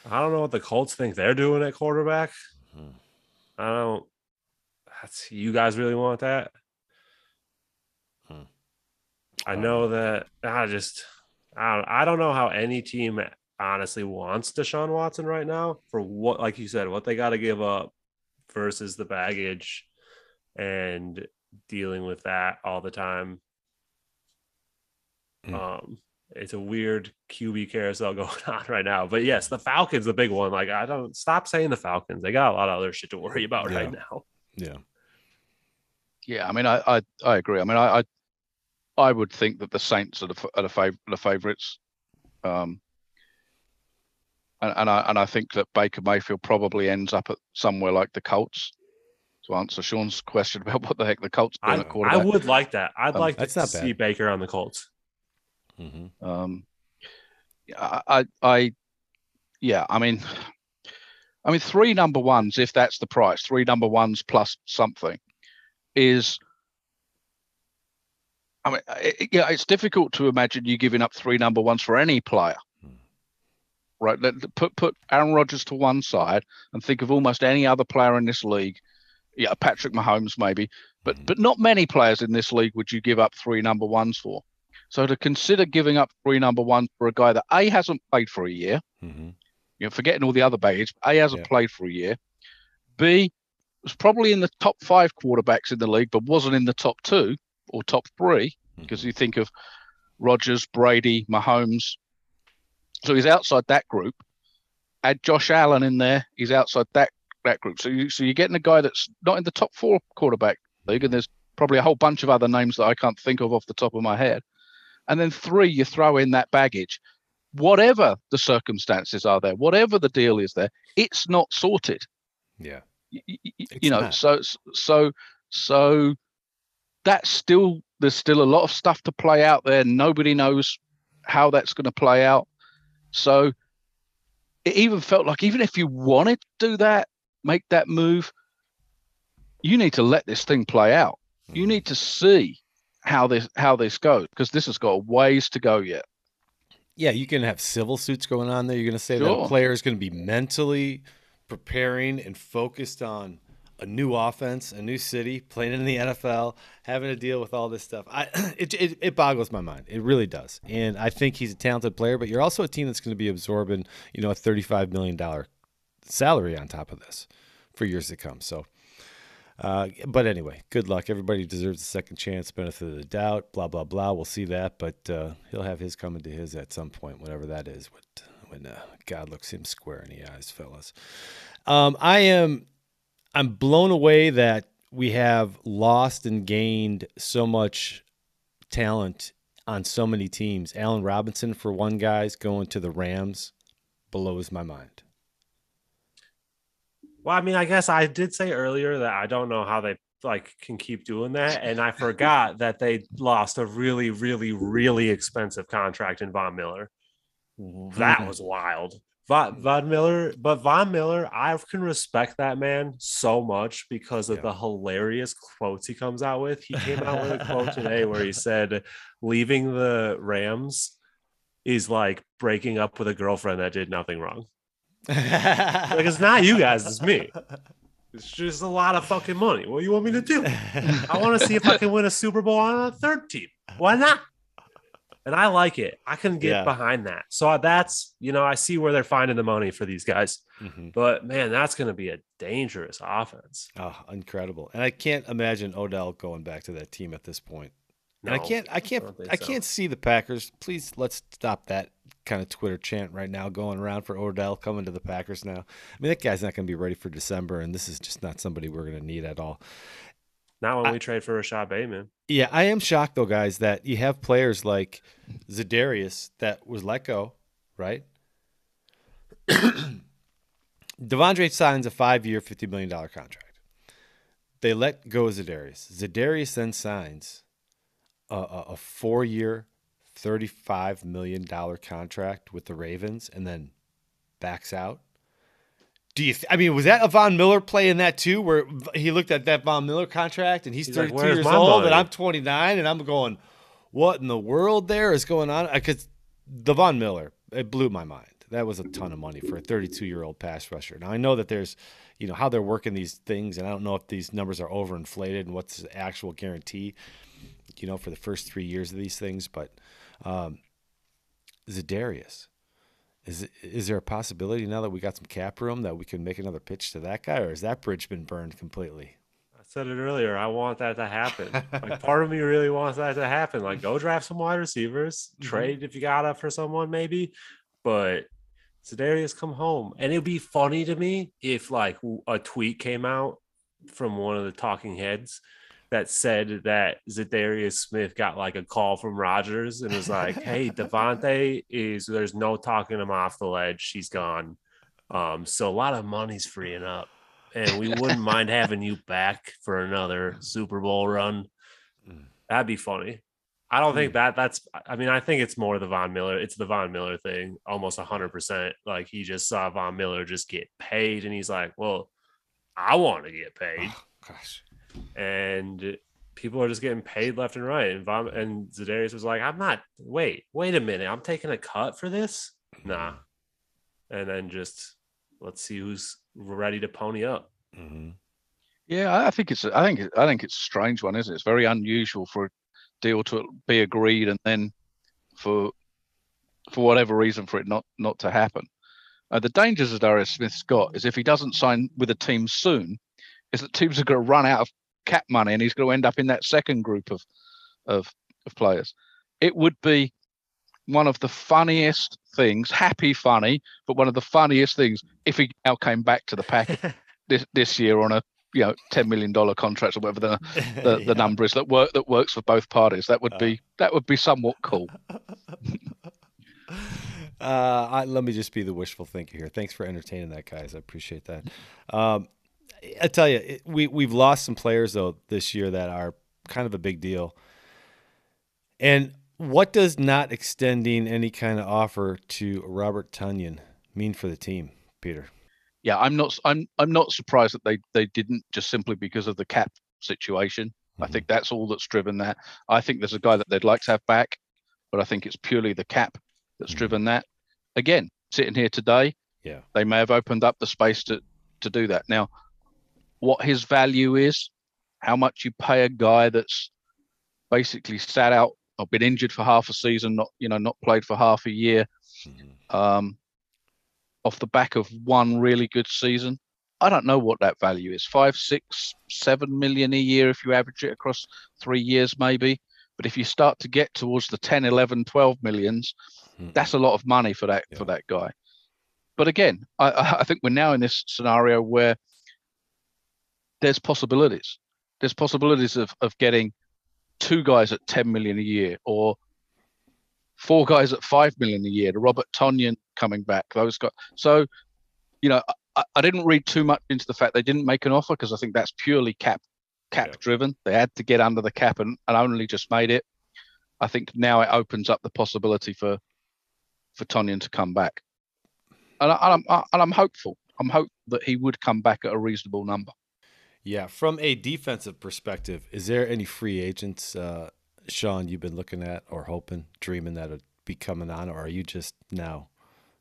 I don't know what the Colts think they're doing at quarterback. I don't. That's you guys really want that. Hmm. I know that. I just. I don't, I don't know how any team honestly wants Deshaun Watson right now for what, like you said, what they got to give up versus the baggage and dealing with that all the time. Hmm. Um, it's a weird QB carousel going on right now. But yes, the Falcons, the big one. Like, I don't stop saying the Falcons. They got a lot of other shit to worry about right now. Yeah. Yeah, I mean, I I, I agree. I mean, I, I I would think that the Saints are the are the, fav- the favorites, um, and, and I and I think that Baker Mayfield probably ends up at somewhere like the Colts. To answer Sean's question about what the heck the Colts doing I, at I would like that. I'd Um, like to that's not see bad. Baker on the Colts. Hmm Um, I, I, yeah, I mean, I mean, three number ones, if that's the price, three number ones plus something, is. I mean, it, yeah, it's difficult to imagine you giving up three number ones for any player. Hmm. Right, let, put put Aaron Rodgers to one side and think of almost any other player in this league. Yeah, Patrick Mahomes maybe, but Mhm. but not many players in this league would you give up three number ones for. So to consider giving up three number ones for a guy that A hasn't played for a year, hmm you know, forgetting all the other baggage, A hasn't Yeah. played for a year, B was probably in the top five quarterbacks in the league, but wasn't in the top two or top three because you think of Rodgers, Brady, Mahomes. So he's outside that group. Add Josh Allen in there, he's outside that that group. So you so you're getting a guy that's not in the top four quarterback league, and there's probably a whole bunch of other names that I can't think of off the top of my head. And then three, you throw in that baggage. Whatever the circumstances are there, whatever the deal is there, it's not sorted Yeah. y- you know not. so so so that's still there's still a lot of stuff to play out there nobody knows how that's going to play out so it even felt like even if you wanted to do that make that move you need to let this thing play out you Mhm. need to see how this how this goes because this has got a ways to go yet Yeah, you can have civil suits going on there. You're going to say that a player is going to be mentally preparing and focused on a new offense, a new city, playing in the NFL, having to deal with all this stuff. I it, it, it boggles my mind. It really does. And I think he's a talented player, but you're also a team that's going to be absorbing, you know, a 35 million dollar salary on top of this for years to come. So uh, but anyway, good luck. Everybody deserves a second chance, benefit of the doubt, blah, blah, blah. We'll see that, but uh, he'll have his coming to his at some point, whatever that is, what, when uh, God looks him square in the eyes, fellas. Um, I am, I'm blown away that we have lost and gained so much talent on so many teams. Allen Robinson, for one guy's going to the Rams, blows my mind. Well, I mean, I guess I did say earlier that I don't know how they like can keep doing that, and I forgot that they lost a really, really, really expensive contract in Von Miller. That was wild. Von, hmm. Von Miller, but Von Miller, I can respect that man so much because of Yeah. the hilarious quotes he comes out with. He came out with a quote today where he said, "Leaving the Rams is like breaking up with a girlfriend that did nothing wrong." Like it's not you guys, it's me. It's just a lot of fucking money. What do you want me to do? I want to see if I can win a Super Bowl on a third team. Why not? And I like it. I can get Yeah. behind that. So that's, you know, I see where they're finding the money for these guys. Mhm. But man, that's going to be a dangerous offense. Oh, incredible! And I can't imagine Odell going back to that team at this point. And I can't, I can't, don't I can't see the Packers. Please, let's stop that kind of Twitter chant right now going around for Odell coming to the Packers now. I mean, that guy's not going to be ready for December, and this is just not somebody we're going to need at all. Not when I- we trade for a Rashod Bateman. Yeah, I am shocked though, guys, that you have players like Zadarius that was let go, right? Devondre signs a five-year, fifty million dollar contract. They let go of Zadarius. Zadarius then signs a, a, a four-year, thirty-five million dollar contract with the Ravens, and then backs out. Do you? Th- I mean, was that a Von Miller play in that too, where he looked at that Von Miller contract and he's, He's 32 "Where's years old and? I'm 29 and I'm going, what in the world there is going on? Because the Von Miller, it blew my mind. That was a ton of money for a 32 year old pass rusher. Now I know that there's, you know, how they're working these things, and I don't know if these numbers are overinflated and what's the actual guarantee, you know, for the first three years of these things. But um, Zadarius, is it- is there a possibility now that we got some cap room that we can make another pitch to that guy, or has that bridge been burned completely? I said it earlier. I want that to happen. like part of me really wants that to happen. Like go draft some wide receivers, Mhm. trade if you got up for someone maybe, but Zadarius come home. And it'd be funny to me if like a tweet came out from one of the talking heads that said that Zadarius Smith got like a call from Rodgers and was like, "Hey, Davante is there's no talking him off the ledge. She's gone. Um, so a lot of money's freeing up, and we wouldn't mind having you back for another Super Bowl run. Mm. That'd be funny. I don't think that that's. I mean, I think it's more the Von Miller. It's the Von Miller thing, almost hundred percent. Like he just saw Von Miller just get paid, and he's like, "Well, I want to get paid." Oh, gosh. And people are just getting paid left and right. And Von, and Zadarius was like, "I'm not. Wait, wait a minute. I'm taking a cut for this. Nah." And then just let's see who's ready to pony up. hmm Yeah, I- I think it's I think I think it's a strange one, isn't it? It's very unusual for a deal to be agreed and then for for whatever reason for it not not to happen. Uh, the dangers that Darius Smith's got is if he doesn't sign with a team soon, is that teams are going to run out of cap money and he's going to end up in that second group of of of players. It would be one of the funniest things, happy funny, but one of the funniest things if he now came back to the pack this this year on a you know ten million dollar contract or whatever the the, the number is that work that works for both parties. That would Uh. be that would be somewhat cool. Uh, I, let me just be the wishful thinker here. Thanks for entertaining that, guys. I appreciate that. Um, I tell you, it, we we've lost some players though this year that are kind of a big deal. And what does not extending any kind of offer to Robert Tonyan mean for the team, Peter? Yeah, I'm not I'm I'm not surprised that they they didn't just simply because of the cap situation. I Mhm. think that's all that's driven that. I think there's a guy that they'd like to have back, but I think it's purely the cap that's Mhm. driven that. Again, sitting here today, Yeah. they may have opened up the space to to do that. Now, what his value is, how much you pay a guy that's basically sat out or been injured for half a season, not you know not played for half a year, Mhm. um, off the back of one really good season. I don't know what that value is five, six, seven million a year if you average it across three years, maybe. But if you start to get towards the 10, 11, 12 millions, Mhm. that's a lot of money for that for that guy. But again, I, I think we're now in this scenario where there's possibilities. There's possibilities of, of getting two guys at 10 million a year or four guys at five million a year. The Robert Tonyan coming back, those guys. So, you know, I, I didn't read too much into the fact they didn't make an offer because I think that's purely cap cap Yeah. driven. They had to get under the cap and, and only just made it. I think now it opens up the possibility for for Tonyan to come back, and, I, and I'm and I'm hopeful. I'm hopeful that he would come back at a reasonable number. Yeah, from a defensive perspective, is there any free agents, uh, Sean, you've been looking at or hoping, dreaming that would be coming on, or are you just now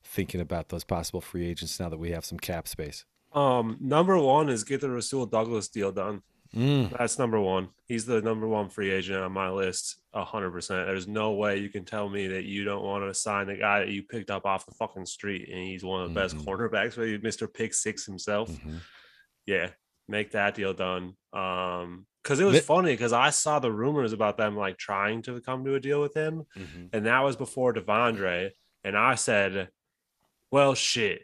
thinking about those possible free agents now that we have some cap space? Um, number one is get the Rasul Douglas deal done. Mm. That's number one. He's the number one free agent on my list, hundred percent. There's no way you can tell me that you don't want to sign the guy that you picked up off the fucking street, and he's one of the best Mhm. cornerbacks. Maybe Mister Pick Six himself. Mhm. Yeah, make that deal done. Um, because it was funny because I saw the rumors about them like trying to come to a deal with him, Mhm. and that was before Devondre. And I said, "Well, shit,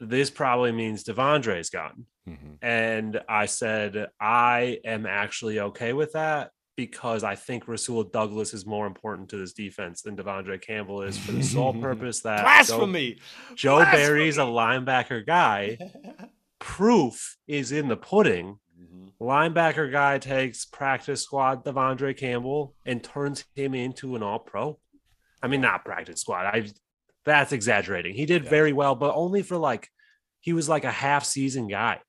this probably means Devondre's gone." Mhm. And I said, I am actually okay with that because I think Rasul Douglas is more important to this defense than Devondre Campbell is for the sole purpose that Joe, Blasphemy. Joe Blasphemy. Barry's a linebacker guy. Proof is in the pudding. Mhm. Linebacker guy takes practice squad Devondre Campbell and turns him into an all pro. I mean, not practice squad. I that's exaggerating. He did Yeah. very well, but only for like he was like a half season guy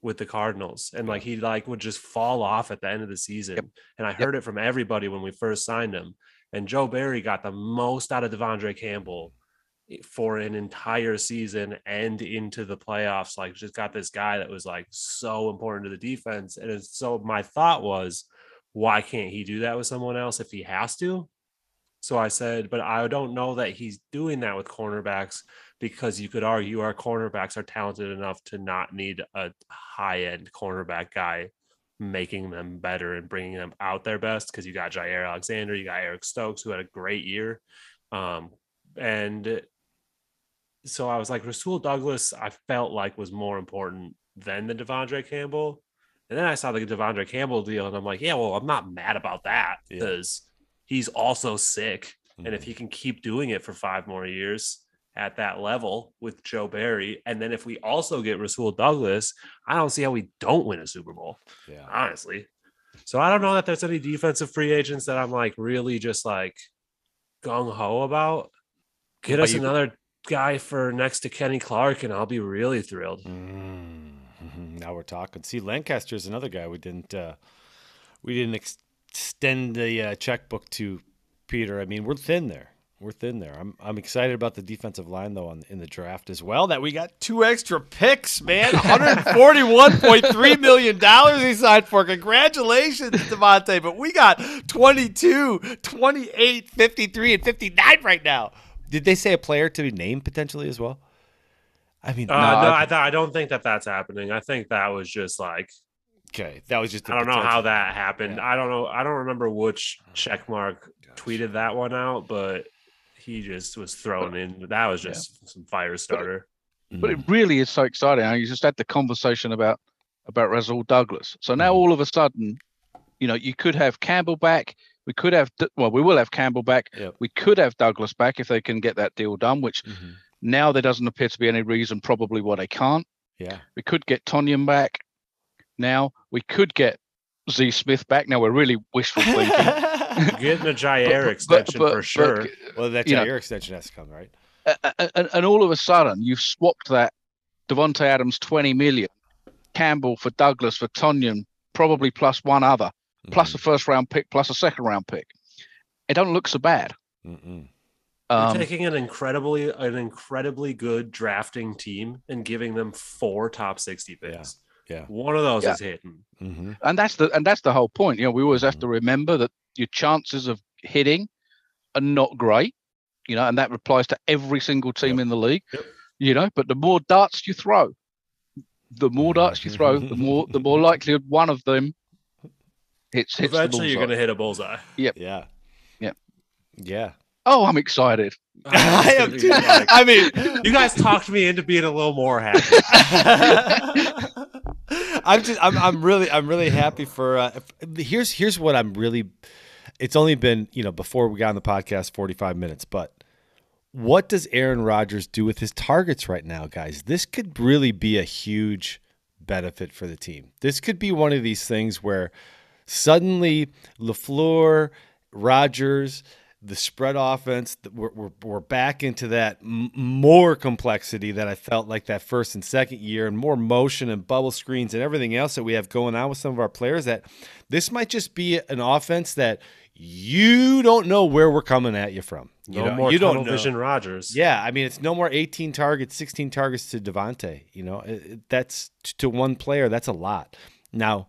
with the Cardinals. And like he like would just fall off at the end of the season. Yep. And I heard it from everybody when we first signed him. And Joe Barry got the most out of Devondre Campbell for an entire season and into the playoffs. Like, just got this guy that was like so important to the defense. And so my thought was, why can't he do that with someone else if he has to? So I said, but I don't know that he's doing that with cornerbacks because you could argue our cornerbacks are talented enough to not need a high end cornerback guy making them better and bringing them out their best because you got Jaire Alexander, you got Eric Stokes, who had a great year. Um, and so I was like, Rasul Douglas, I felt like was more important than the Devondre Campbell. And then I saw the Devondre Campbell deal, and I'm like, yeah, well, I'm not mad about that Yeah. because he's also sick. And if Mhm. he can keep doing it for five more years at that level with Joe Barry, and then if we also get Rasul Douglas, I don't see how we don't win a Super Bowl yeah. honestly. So I don't know that there's any defensive free agents that I'm like really just like gung ho about. Get us you- another guy for next to Kenny Clark, and I'll be really thrilled. Mhm. Now we're talking. See, Lancaster is another guy we didn't uh, we didn't ex- extend the uh, checkbook to Peter. I mean, we're thin there. We're thin there. I'm I'm excited about the defensive line though on in the draft as well. That we got two extra picks, man. 141.3 million dollars he signed for. Congratulations, Davante. But we got 22, 28, 53, and 59 right now. Did they say a player to be named potentially as well? I mean, Uh, no, I- I, th- I don't think that that's happening. I think that was just like okay, that was just. I don't know how that happened. Yeah. I don't know. I don't remember which Oh, checkmark tweeted that one out, but he just was thrown in. That was just some fire starter. But it Mm. really is so exciting. I you just had the conversation about about Rasul Douglas. So now Mhm. all of a sudden, you know, you could have Campbell back. We could have well, we will have Campbell back. Yep. We could have Douglas back if they can get that deal done. Which Mhm. now there doesn't appear to be any reason, probably why they can't. Yeah. We could get Tonyan back. Now we could get Z Smith back. Now we're really wishful thinking. Getting a Jaire But- but- extension but- for but, sure. well, that you know- extension has to come, right? a- a- and, and all of a sudden you've swapped that Davante Adams 20 million, Campbell for Douglas for Tonyan, probably plus one other, plus Mm-hmm. a first round pick, plus a second round pick. It don't look so bad. Mm-mm. You're Um, taking an incredibly an incredibly good drafting team and giving them four top 60 picks. yeah. One of those Yeah. is hitting. Mm-hmm. and that's the and that's the whole point. You know, we always have to remember that your chances of hitting are not great. You know, and that applies to every single team Yep. in the league. Yep. You know, but the more darts you throw, the more darts you throw, the more the more likely one of them hits hits the Eventually, you're going to hit a bullseye. Yep. Yeah. Yep. Yeah. Oh, I'm excited. I am too. gonna be like- I mean, you guys talked me into being a little more happy. I'm just I'm I'm really I'm really happy for uh if- here's here's what I'm really it's only been, you know, before we got on the podcast 45 minutes, but what does Aaron Rodgers do with his targets right now, guys? This could really be a huge benefit for the team. This could be one of these things where suddenly LaFleur, Rodgers, the spread offense, we're, we're, we're back into that m- more complexity that I felt like that first and second year, and more motion and bubble screens and everything else that we have going on with some of our players. That this might just be an offense that you don't know where we're coming at you from. You No know, more you tunnel don't know. vision Rodgers. Yeah, I mean, it's no more 18 targets, 16 targets to Davante. You know, It- it- that's t- to one player. That's a lot. Now,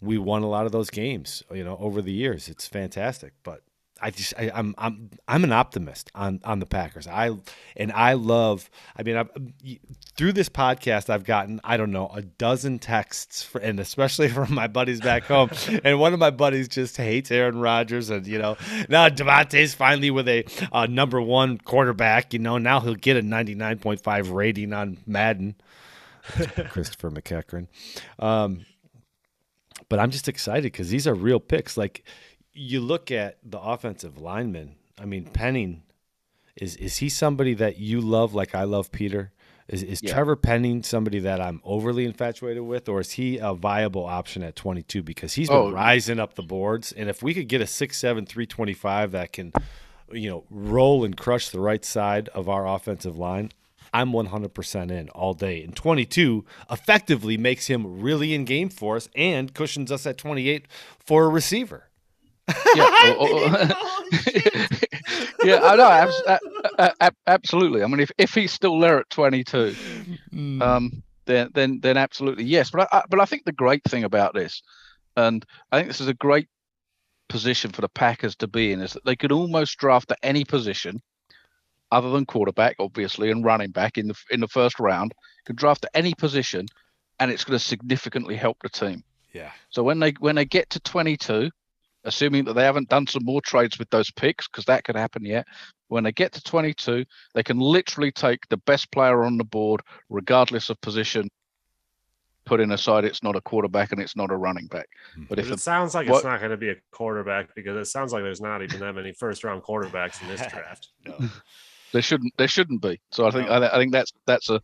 we won a lot of those games, you know, over the years. It's fantastic, but I just I, I'm I'm I'm an optimist on on the Packers. I and I love. I mean, I've, through this podcast, I've gotten I don't know a dozen texts, for, and especially from my buddies back home. and one of my buddies just hates Aaron Rodgers, and you know now Davante's finally with a uh, number one quarterback. You know now he'll get a ninety nine point five rating on Madden. Christopher McEachran. Um, but I'm just excited because these are real picks. Like you look at the offensive lineman. I mean, Penning is is he somebody that you love like I love Peter? Is is Yeah. Trevor Penning somebody that I'm overly infatuated with, or is he a viable option at 22 because he's been Oh. rising up the boards? And if we could get a 6'7", 325 that can, you know, roll and crush the right side of our offensive line, I'm 100% in all day. And 22 effectively makes him really in game for us and cushions us at 28 for a receiver. yeah, or- or- yeah, I know, abs- a- a- a- absolutely. I mean, if, if he's still there at 22, Mm. um, then then then absolutely yes. But I, I, but I think the great thing about this, and I think this is a great position for the Packers to be in, is that they could almost draft at any position, other than quarterback, obviously, and running back in the in the first round. can draft at any position, and it's going to significantly help the team. yeah. So when they when they get to 22, assuming that they haven't done some more trades with those picks, because that could happen yet, when they get to 22, they can literally take the best player on the board, regardless of position. Putting aside, it's not a quarterback and it's not a running back. Hmm. But if it the, sounds like what- it's not going to be a quarterback because it sounds like there's not even that many first round quarterbacks in this draft. There shouldn't there shouldn't be. So I think No. I, I think that's that's a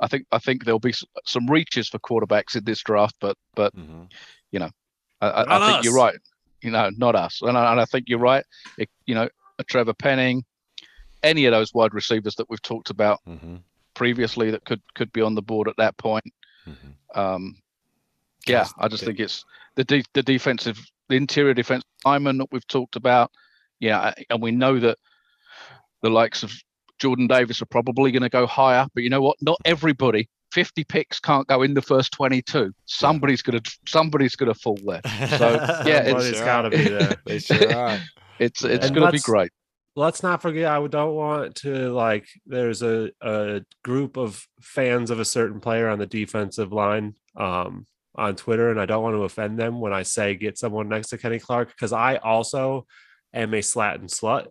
I think I think there'll be some reaches for quarterbacks in this draft, but but Mhm. I, I, I think you're right. You know, not us. And I, and I think you're right. It, you know, a Trevor Penning, any of those wide receivers that we've talked about Mhm. previously that could could be on the board at that point. Mhm. Um, yeah, I just think it's the de- the defensive, the interior defense lineman that we've talked about. Yeah, and we know that the likes of Jordan Davis are probably going to go higher, but you know what? Not everybody. 50 picks can't go in the first 22. Somebody's gonna somebody's gonna fall there. So yeah, it's Somebody's got to be there. They sure are. it's it's And gonna be great. let's not forget i don't want to like there's a, a group of fans of a certain player on the defensive line um on twitter and i don't want to offend them when i say get someone next to kenny clark because i also am a slat and slut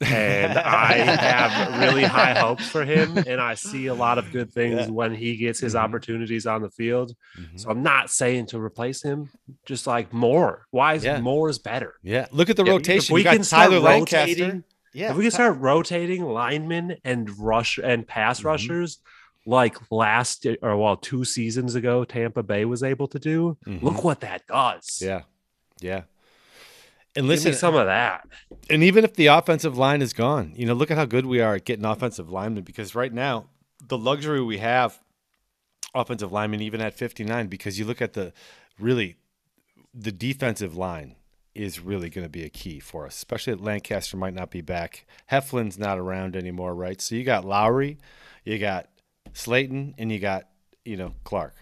and i have really high hopes for him and i see a lot of good things Yeah. when he gets his Mhm. opportunities on the field Mhm. so i'm not saying to replace him just like more why is Yeah. more is better Yeah, look at the Yeah, if rotation. we you got can start Tyler Lancaster. rotating- Yeah, if we can start rotating linemen and rush and pass Mhm. rushers like last or well two seasons ago Tampa Bay was able to do, Mhm. look what that does. Yeah, yeah. And listen, me some of that. and even if the offensive line is gone, you know, look at how good we are at getting offensive linemen. Because right now, the luxury we have, offensive linemen, even at 59, because you look at the really, the defensive line is really going to be a key for us, especially that Lancaster might not be back. Heflin's not around anymore, right? So you got Lowry, you got Slaton, and you got you know Clark.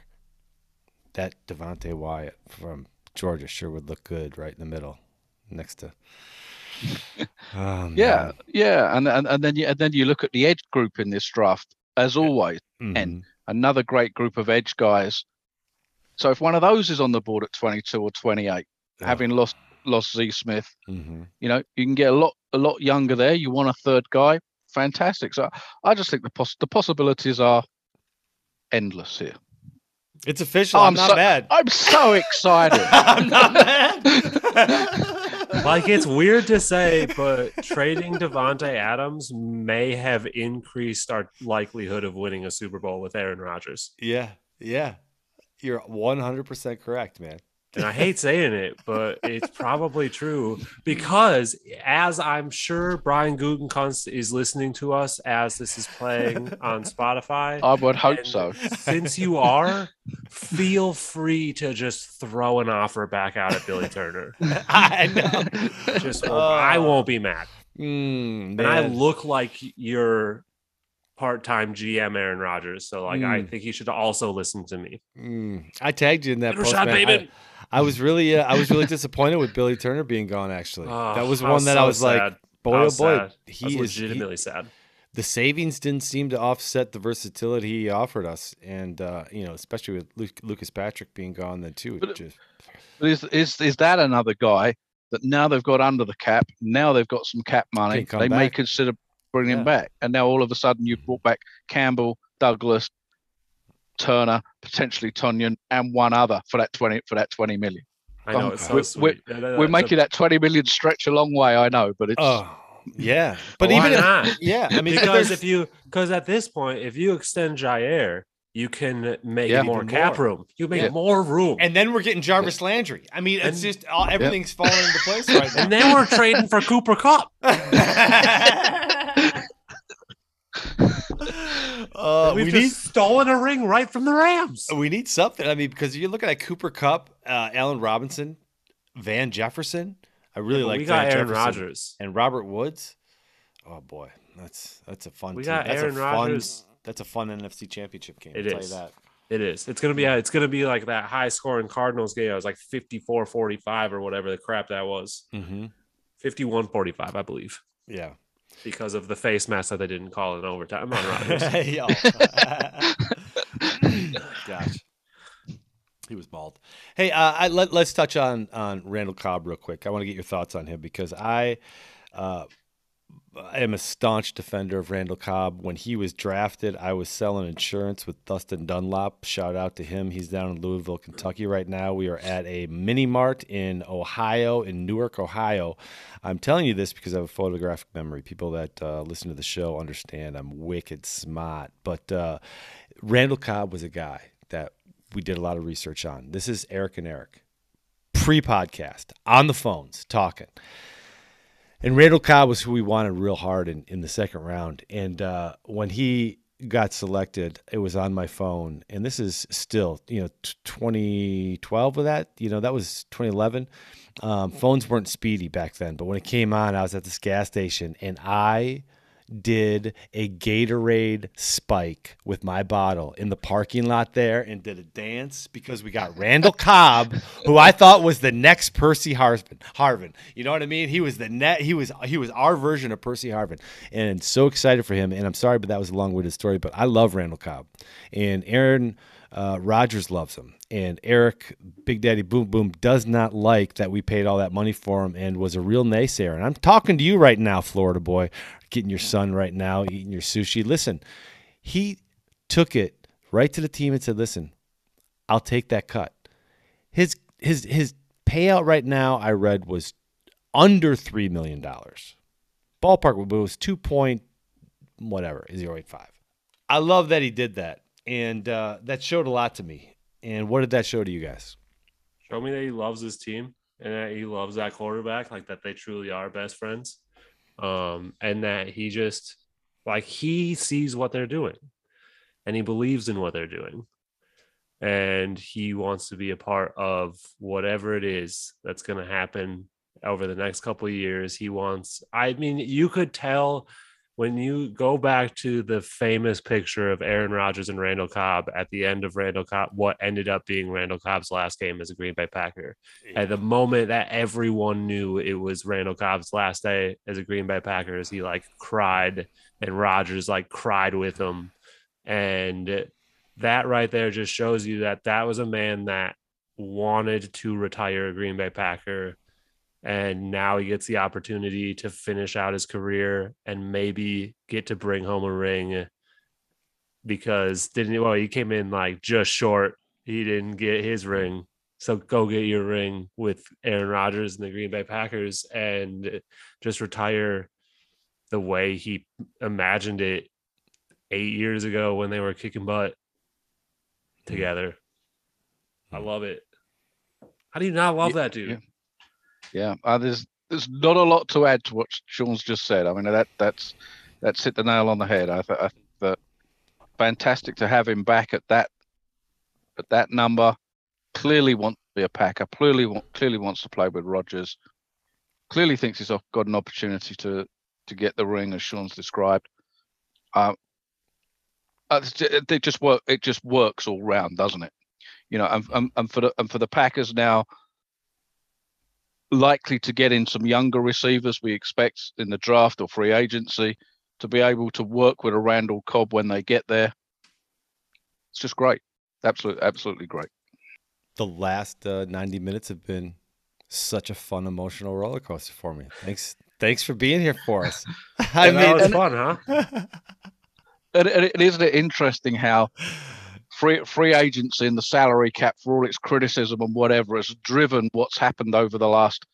That Devonte Wyatt from Georgia sure would look good right in the middle, next to. Oh, Yeah, yeah, and, and and then you and then you look at the edge group in this draft as always. Mhm. another great group of edge guys. So if one of those is on the board at 22 or 28, Yeah. having lost lost Z Smith, Mhm. you know, you can get a lot a lot younger there. You want a third guy, fantastic. So I just think the poss- the possibilities are endless here. It's official. Oh, I'm, I'm not so- mad. I'm so excited. I'm not mad. Like it's weird to say, but trading Davante Adams may have increased our likelihood of winning a Super Bowl with Aaron Rodgers. yeah, yeah. You're 100% correct, man. And I hate saying it, but it's probably true because, as I'm sure Brian Gutekunst is listening to us as this is playing on Spotify. I would hope so. Since you are, feel free to just throw an offer back out at Billy Turner. I know. Just I won't be mad. Mm, And I look like you're part-time GM Aaron Rodgers. So like I Mm. think he should also listen to me. Mm, I tagged you in that post, Rashod man. I- Bateman. I, was really, uh, I was really disappointed with Billy Turner being gone. Actually, Oh, that was I one that I so was like, boy, I oh boy, sad. I he was is. he- legitimately sad. the savings didn't seem to offset the versatility he offered us, and uh, you know, especially with Luke, Lucas Patrick being gone, then too. But It just, But is is is that another guy that now they've got under the cap? Now they've got some cap money. Can come They may consider bringing Yeah. him back. And now all of a sudden you've brought back Campbell, Douglas, Turner, potentially Tonyan, and one other for that twenty for that twenty million. I know Um, it's so we're- sweet. Yeah, that- We're that's a- making that twenty million stretch a long way, I know, but it's oh, yeah. But Why even if, not? yeah, I mean, because if you because at this point, if you extend Jaire, you can make Yeah. more cap more. room. You make Yeah. more room. and then we're getting Jarvis Landry. I mean, it's And- just all, everything's falling into place right now. And then we're trading for Cooper Kupp. uh, we We've need stolen a ring right from the Rams. we need something. I mean, because you're looking at Cooper Kupp, uh, Allen Robinson, Van Jefferson. I really But like we got Van Aaron Rodgers. and Robert Woods. Oh boy, that's that's a fun. We team. got that's Aaron a fun, Rodgers. That's a fun NFC Championship game. It I'll is. Tell you that. It is. It's gonna be. It's gonna be like that high scoring Cardinals game. It was like 54-45 or whatever the crap that was. Mm-hmm. 51-45, I believe, Yeah. Because of the face mask that they didn't call in overtime on Rodgers. Gosh. He was bald. Hey, uh, I, let, let's touch on on Randall Cobb real quick. I want to get your thoughts on him because I uh, I am a staunch defender of Randall Cobb. When he was drafted, I was selling insurance with Dustin Dunlop. Shout out to him. He's down in Louisville, Kentucky right now. We are at a mini mart in Ohio, in Newark, Ohio. I'm telling you this because I have a photographic memory. People that uh, listen to the show understand I'm wicked smart. But uh, Randall Cobb was a guy that we did a lot of research on. This is Eric and Eric, pre podcast, on the phones, talking. And Randall Cobb was who we wanted real hard in, in the second round. And uh, when he got selected, it was on my phone. And this is still, you know, t- 2012 with that, you know, that was 2011. Um, phones weren't speedy back then, but when it came on, I was at this gas station and I did a Gatorade spike with my bottle in the parking lot there and did a dance because we got Randall Cobb, who I thought was the next Percy Harvin. Harvin, you know what I mean? He was the net. He was he was our version of Percy Harvin, and so excited for him. And I'm sorry, but that was a long-winded story. But I love Randall Cobb, and Aaron uh, loves him, and Eric Big Daddy Boom Boom does not like that we paid all that money for him and was a real naysayer. And I'm talking to you right now, Florida boy, getting your son right now, eating your sushi. Listen, he took it right to the team and said, "Listen, I'll take that cut." His his his payout right now, I read, was under three million dollars. Ballpark, but it was two point whatever zero eight five. I love that he did that, and uh, that showed a lot to me. And what did that show to you guys? Show me that he loves his team and that he loves that quarterback, like that they truly are best friends. Um, and that he just like he sees what they're doing and he believes in what they're doing. And he wants to be a part of whatever it is that's going to happen over the next couple years. He wants, I mean, you could tell when you go back to the famous picture of Aaron Rodgers and Randall Cobb at the end of Randall Cobb, what ended up being Randall Cobb's last game as a Green Bay Packer. At the moment that everyone knew it was Randall Cobb's last day as a Green Bay Packers, he like cried and Rodgers like cried with him. And that right there just shows you that that was a man that wanted to retire a Green Bay Packer and now he gets the opportunity to finish out his career and maybe get to bring home a ring because didn't he well he came in like just short. He didn't get his ring. So go get your ring with Aaron Rodgers and the Green Bay Packers and just retire the way he imagined it 8 years ago when they were kicking butt mm. together. I mm. love it. How do you not love Yeah, that dude? yeah. Yeah, uh, there's there's not a lot to add to what Sean's just said. I mean that that's that's hit the nail on the head. I, th- I think that fantastic to have him back at that at that number. Clearly wants to be a Packer. Clearly want, clearly wants to play with Rodgers. Clearly thinks he's got an opportunity to to get the ring as Sean's described. Uh, uh, it just work. It just works all round, doesn't it? You know, and, and, and for the and for the Packers now, likely to get in some younger receivers we expect in the draft or free agency to be able to work with a Randall Cobb when they get there. It's just great. Absolutely, absolutely great. The last uh, 90 minutes have been such a fun emotional roller coaster for me. Thanks, thanks for being here for us. I And that mean, was fun, huh? And, and, and isn't it interesting how free free agency and the salary cap, for all its criticism and whatever, has driven what's happened over the last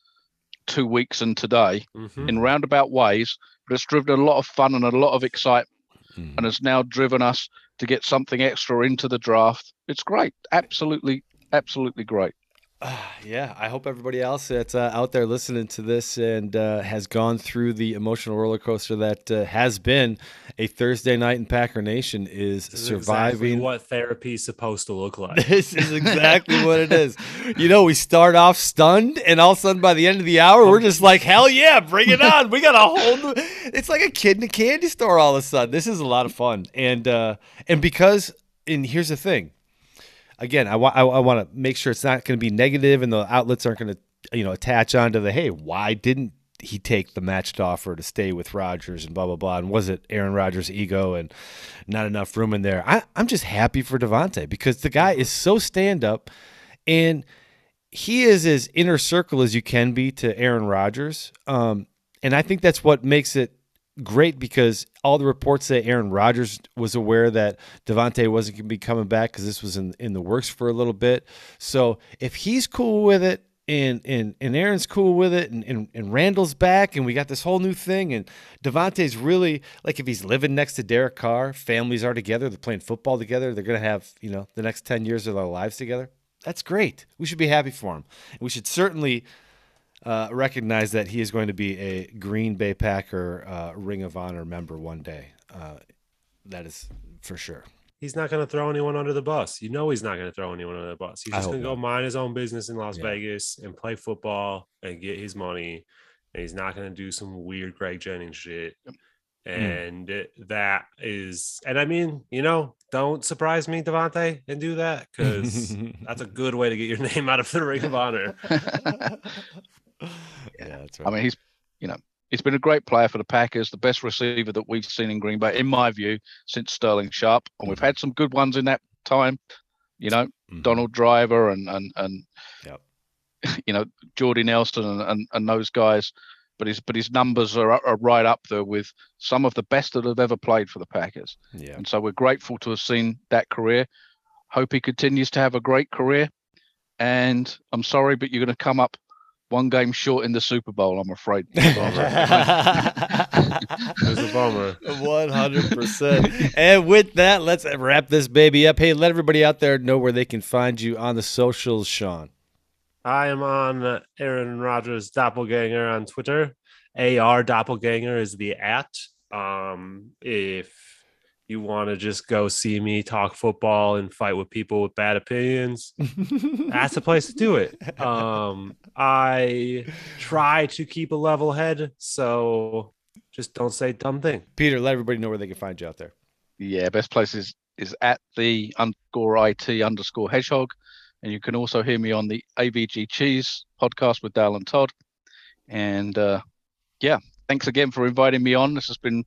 two weeks and today Mhm. in roundabout ways, but it's driven a lot of fun and a lot of excitement, Mhm. and has now driven us to get something extra into the draft. It's great, absolutely, absolutely great. yeah, I hope everybody else that's uh, out there listening to this and uh, has gone through the emotional roller coaster that uh, has been a Thursday night in Packer Nation is This is exactly surviving. what therapy is supposed to look like. This is exactly what it is. You know, we start off stunned, and all of a sudden, by the end of the hour, we're just like, "Hell yeah, bring it on!" We got a whole new. It's like a kid in a candy store. All of a sudden, this is a lot of fun, and uh, and because, and here's the thing. Again, I want I, I want to make sure it's not going to be negative, and the outlets aren't going to you know attach onto the hey, why didn't he take the matched offer to stay with Rodgers and blah blah blah, and was it Aaron Rodgers' ego and not enough room in there? I, I'm just happy for Davante because the guy is so stand up, and he is as inner circle as you can be to Aaron Rodgers. Um, and I think that's what makes it great because all the reports say Aaron Rodgers was aware that Davante wasn't going to be coming back because this was in, in the works for a little bit. So if he's cool with it and and, and Aaron's cool with it and, and, and Randall's back and we got this whole new thing and Davante's really like if he's living next to Derek Carr, families are together, they're playing football together, they're going to have, you know, the next 10 years of their lives together. That's great. We should be happy for him. We should certainly uh, recognize that he is going to be a Green Bay Packer uh, Ring of Honor member one day. Uh, that is for sure. He's not going to throw anyone under the bus. You know he's not going to throw anyone under the bus. He's just going to go not. mind his own business in Las Yeah. Vegas and play football and get his money. And he's not going to do some weird Greg Jennings shit. Hmm. And that is, and I mean, you know, don't surprise me, Davante, and do that because that's a good way to get your name out of the Ring of Honor. Yeah, that's right. I mean, he's, you know, he's been a great player for the Packers, the best receiver that we've seen in Green Bay, in my view, since Sterling Sharpe. And we've had some good ones in that time. You know, Mhm. Donald Driver and and and Yep. you know Jordy Nelson and, and and those guys. But his but his numbers are, are right up there with some of the best that have ever played for the Packers. Yeah. And so we're grateful to have seen that career. Hope he continues to have a great career. And I'm sorry, but you're going to come up one game short in the Super Bowl. I'm afraid. There's a bummer. One hundred percent. And with that, let's wrap this baby up. Hey, let everybody out there know where they can find you on the socials, Sean. I am on uh, Aaron Rodgers Doppelganger on Twitter. AR Doppelganger is the at. Um, if you want to just go see me talk football and fight with people with bad opinions, that's the place to do it. Um, I try to keep a level head, so just don't say dumb thing. Peter, let everybody know where they can find you out there. yeah, best place is, is at the underscore IT underscore hedgehog. And you can also hear me on the AVG Cheese podcast with Dale and Todd. And uh, yeah, thanks again for inviting me on. This has been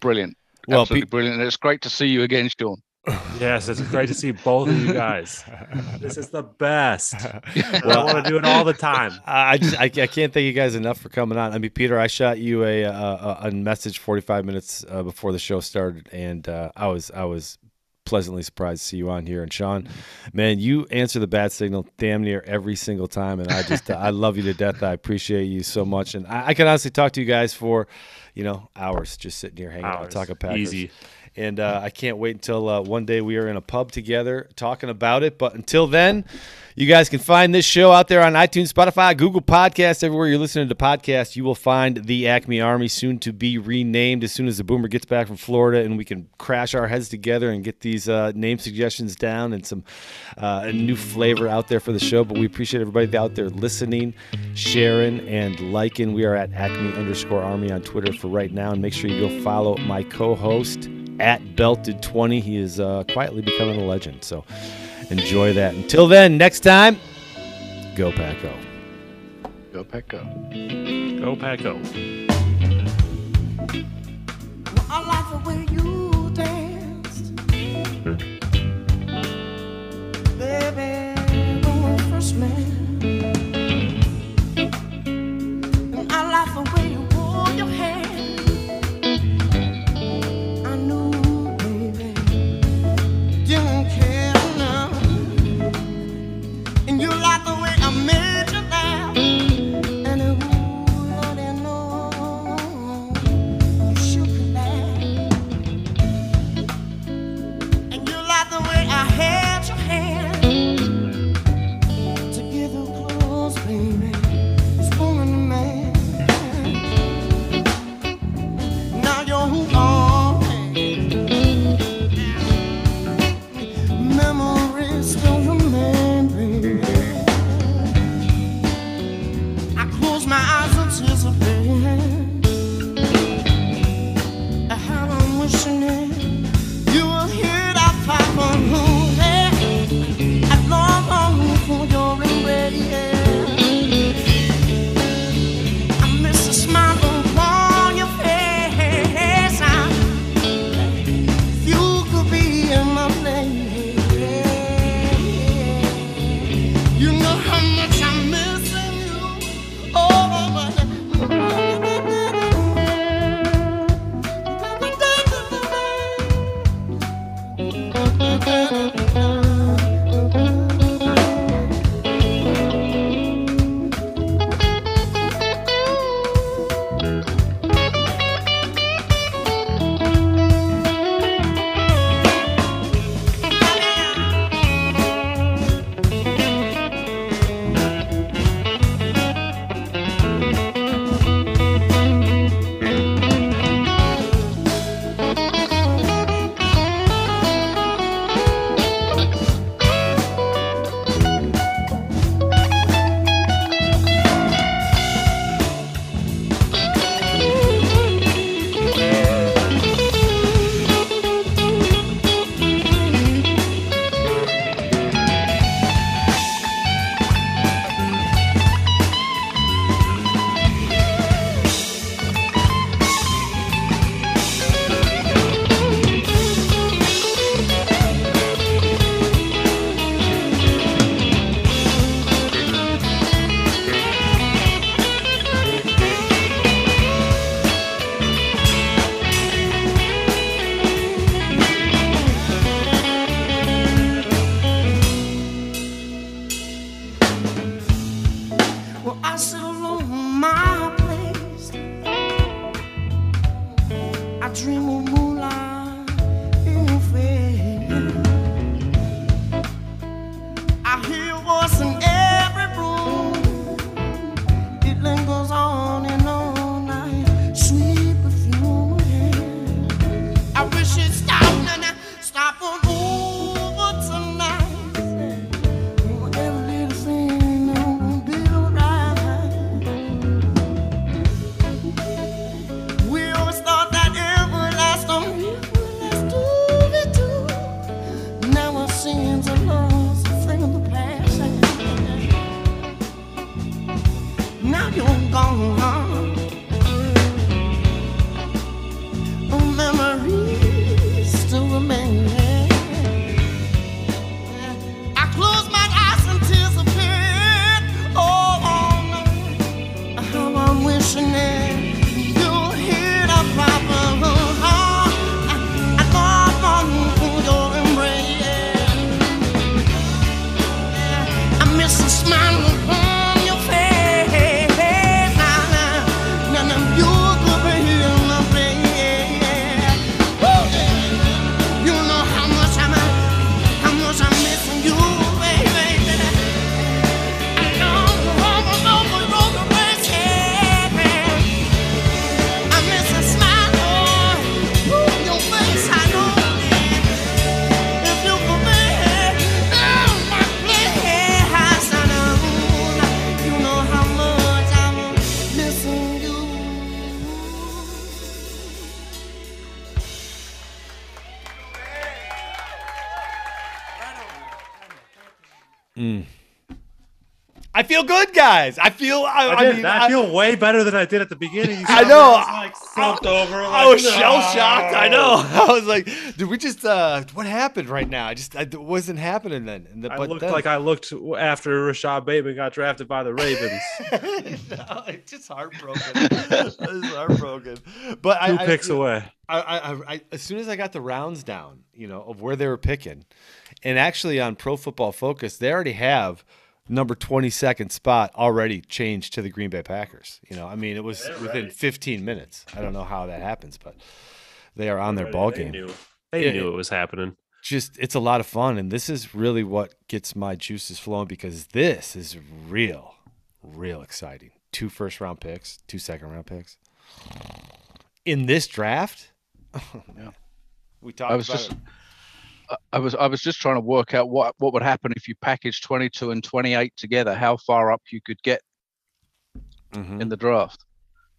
brilliant. Well, Absolutely Pe- brilliant. And it's great to see you again, Sean. Yes, it's great to see both of you guys. This is the best. I want to do it all the time. I I just I, I can't thank you guys enough for coming on. I mean, Peter, I shot you a a, a message 45 minutes uh, before the show started, and uh, I was I was pleasantly surprised to see you on here. And Sean, man, you answer the bat signal damn near every single time, and I just I love you to death. I appreciate you so much, and I, I can honestly talk to you guys for you know hours, just sitting here hanging out, Hours. talking Packers. Easy. And uh, I can't wait until uh, one day we are in a pub together talking about it. But until then, you guys can find this show out there on iTunes, Spotify, Google Podcasts, everywhere you're listening to podcasts. You will find the Acme Army, soon to be renamed as soon as the Boomer gets back from Florida, and we can crash our heads together and get these uh, name suggestions down and some uh, new flavor out there for the show. But we appreciate everybody out there listening, sharing, and liking. We are at Acme underscore Army on Twitter for right now, and make sure you go follow my co-host at Belted 20. He is uh, quietly becoming a legend. So enjoy that. Until then, next time, go Paco, Go. Paco, Go. Paco. I like the way you danced, hmm? baby. Good, guys. I feel. I, I, I mean, I, feel way better than I did at the beginning. I know. like slumped over. I like, was shell shocked. I know. I was like, did we just? uh What happened right now? I just I, it wasn't happening then. And the, I looked then, like I looked after Rashod Bateman got drafted by the Ravens. no, it's just heartbroken. it's heartbroken. But I, Two I- picks away. I, I, I, as soon as I got the rounds down, you know, of where they were picking, and actually on Pro Football Focus, they already have number 22nd spot already changed to the Green Bay Packers. You know, I mean, it was They're within ready. 15 minutes. I don't know how that happens, but they are on their ball they game. Knew, they Yeah, knew it- it was happening. Just, it's a lot of fun, and this is really what gets my juices flowing because this is real, real exciting. Two first round picks, two second round picks in this draft. Oh, yeah. We talked I was about just, it. I- I was, I was just trying to work out what what would happen if you package 22 and 28 together. How far up you could get Mhm. in the draft.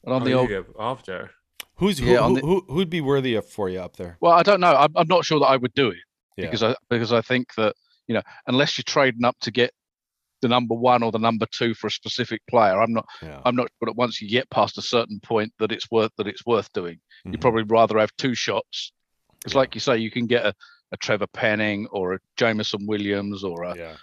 And on Oh, the old, get off there. Who's who, yeah, who, the, who who'd be worthy of for you up there? well, I don't know. I'm, I'm not sure that I would do it Yeah. because I because I think that you know unless you're trading up to get the number one or the number two for a specific player, I'm not yeah. I'm not sure that once you get past a certain point that it's worth that it's worth doing. You'd Mhm. probably rather have two shots. It's Yeah. like you say, you can get a, a Trevor Penning or a Jameson Williams or a yeah.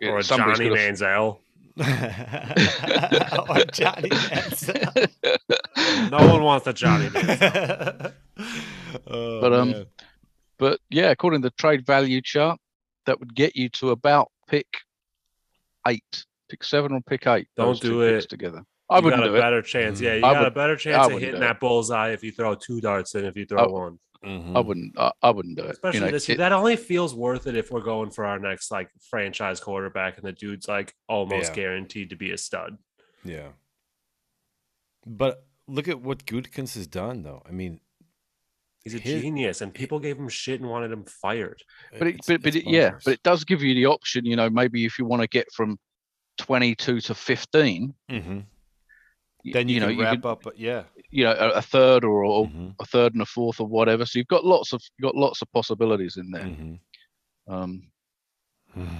you know, Or a Johnny gonna- Manziel. or Johnny Manziel. No one wants a Johnny Manziel. Oh, But, um, man. But yeah, according to the trade value chart, that would get you to about pick eight, pick seven or pick eight. Don't those two do it. together. I wouldn't got a do it. better chance. Mhm. Yeah, you I got a better chance of hitting that bullseye if you throw two darts than if you throw I- one. Mhm. I wouldn't. I, I wouldn't do it. Especially you know, this it- year. That only feels worth it if we're going for our next like franchise quarterback and the dude's like almost Yeah. guaranteed to be a stud. Yeah. But look at what Gutekunst has done, though. I mean, He's a His- genius, and people gave him shit and wanted him fired. but it, it's- but, but it's it, yeah, but it does give you the option. You know, maybe if you want to get from twenty-two to fifteen, Mhm. Y- then you, know, can you wrap could, up. But yeah. you know, a, a third or, or Mhm. a third and a fourth or whatever. So you've got lots of you've got lots of possibilities in there. Mhm. Um,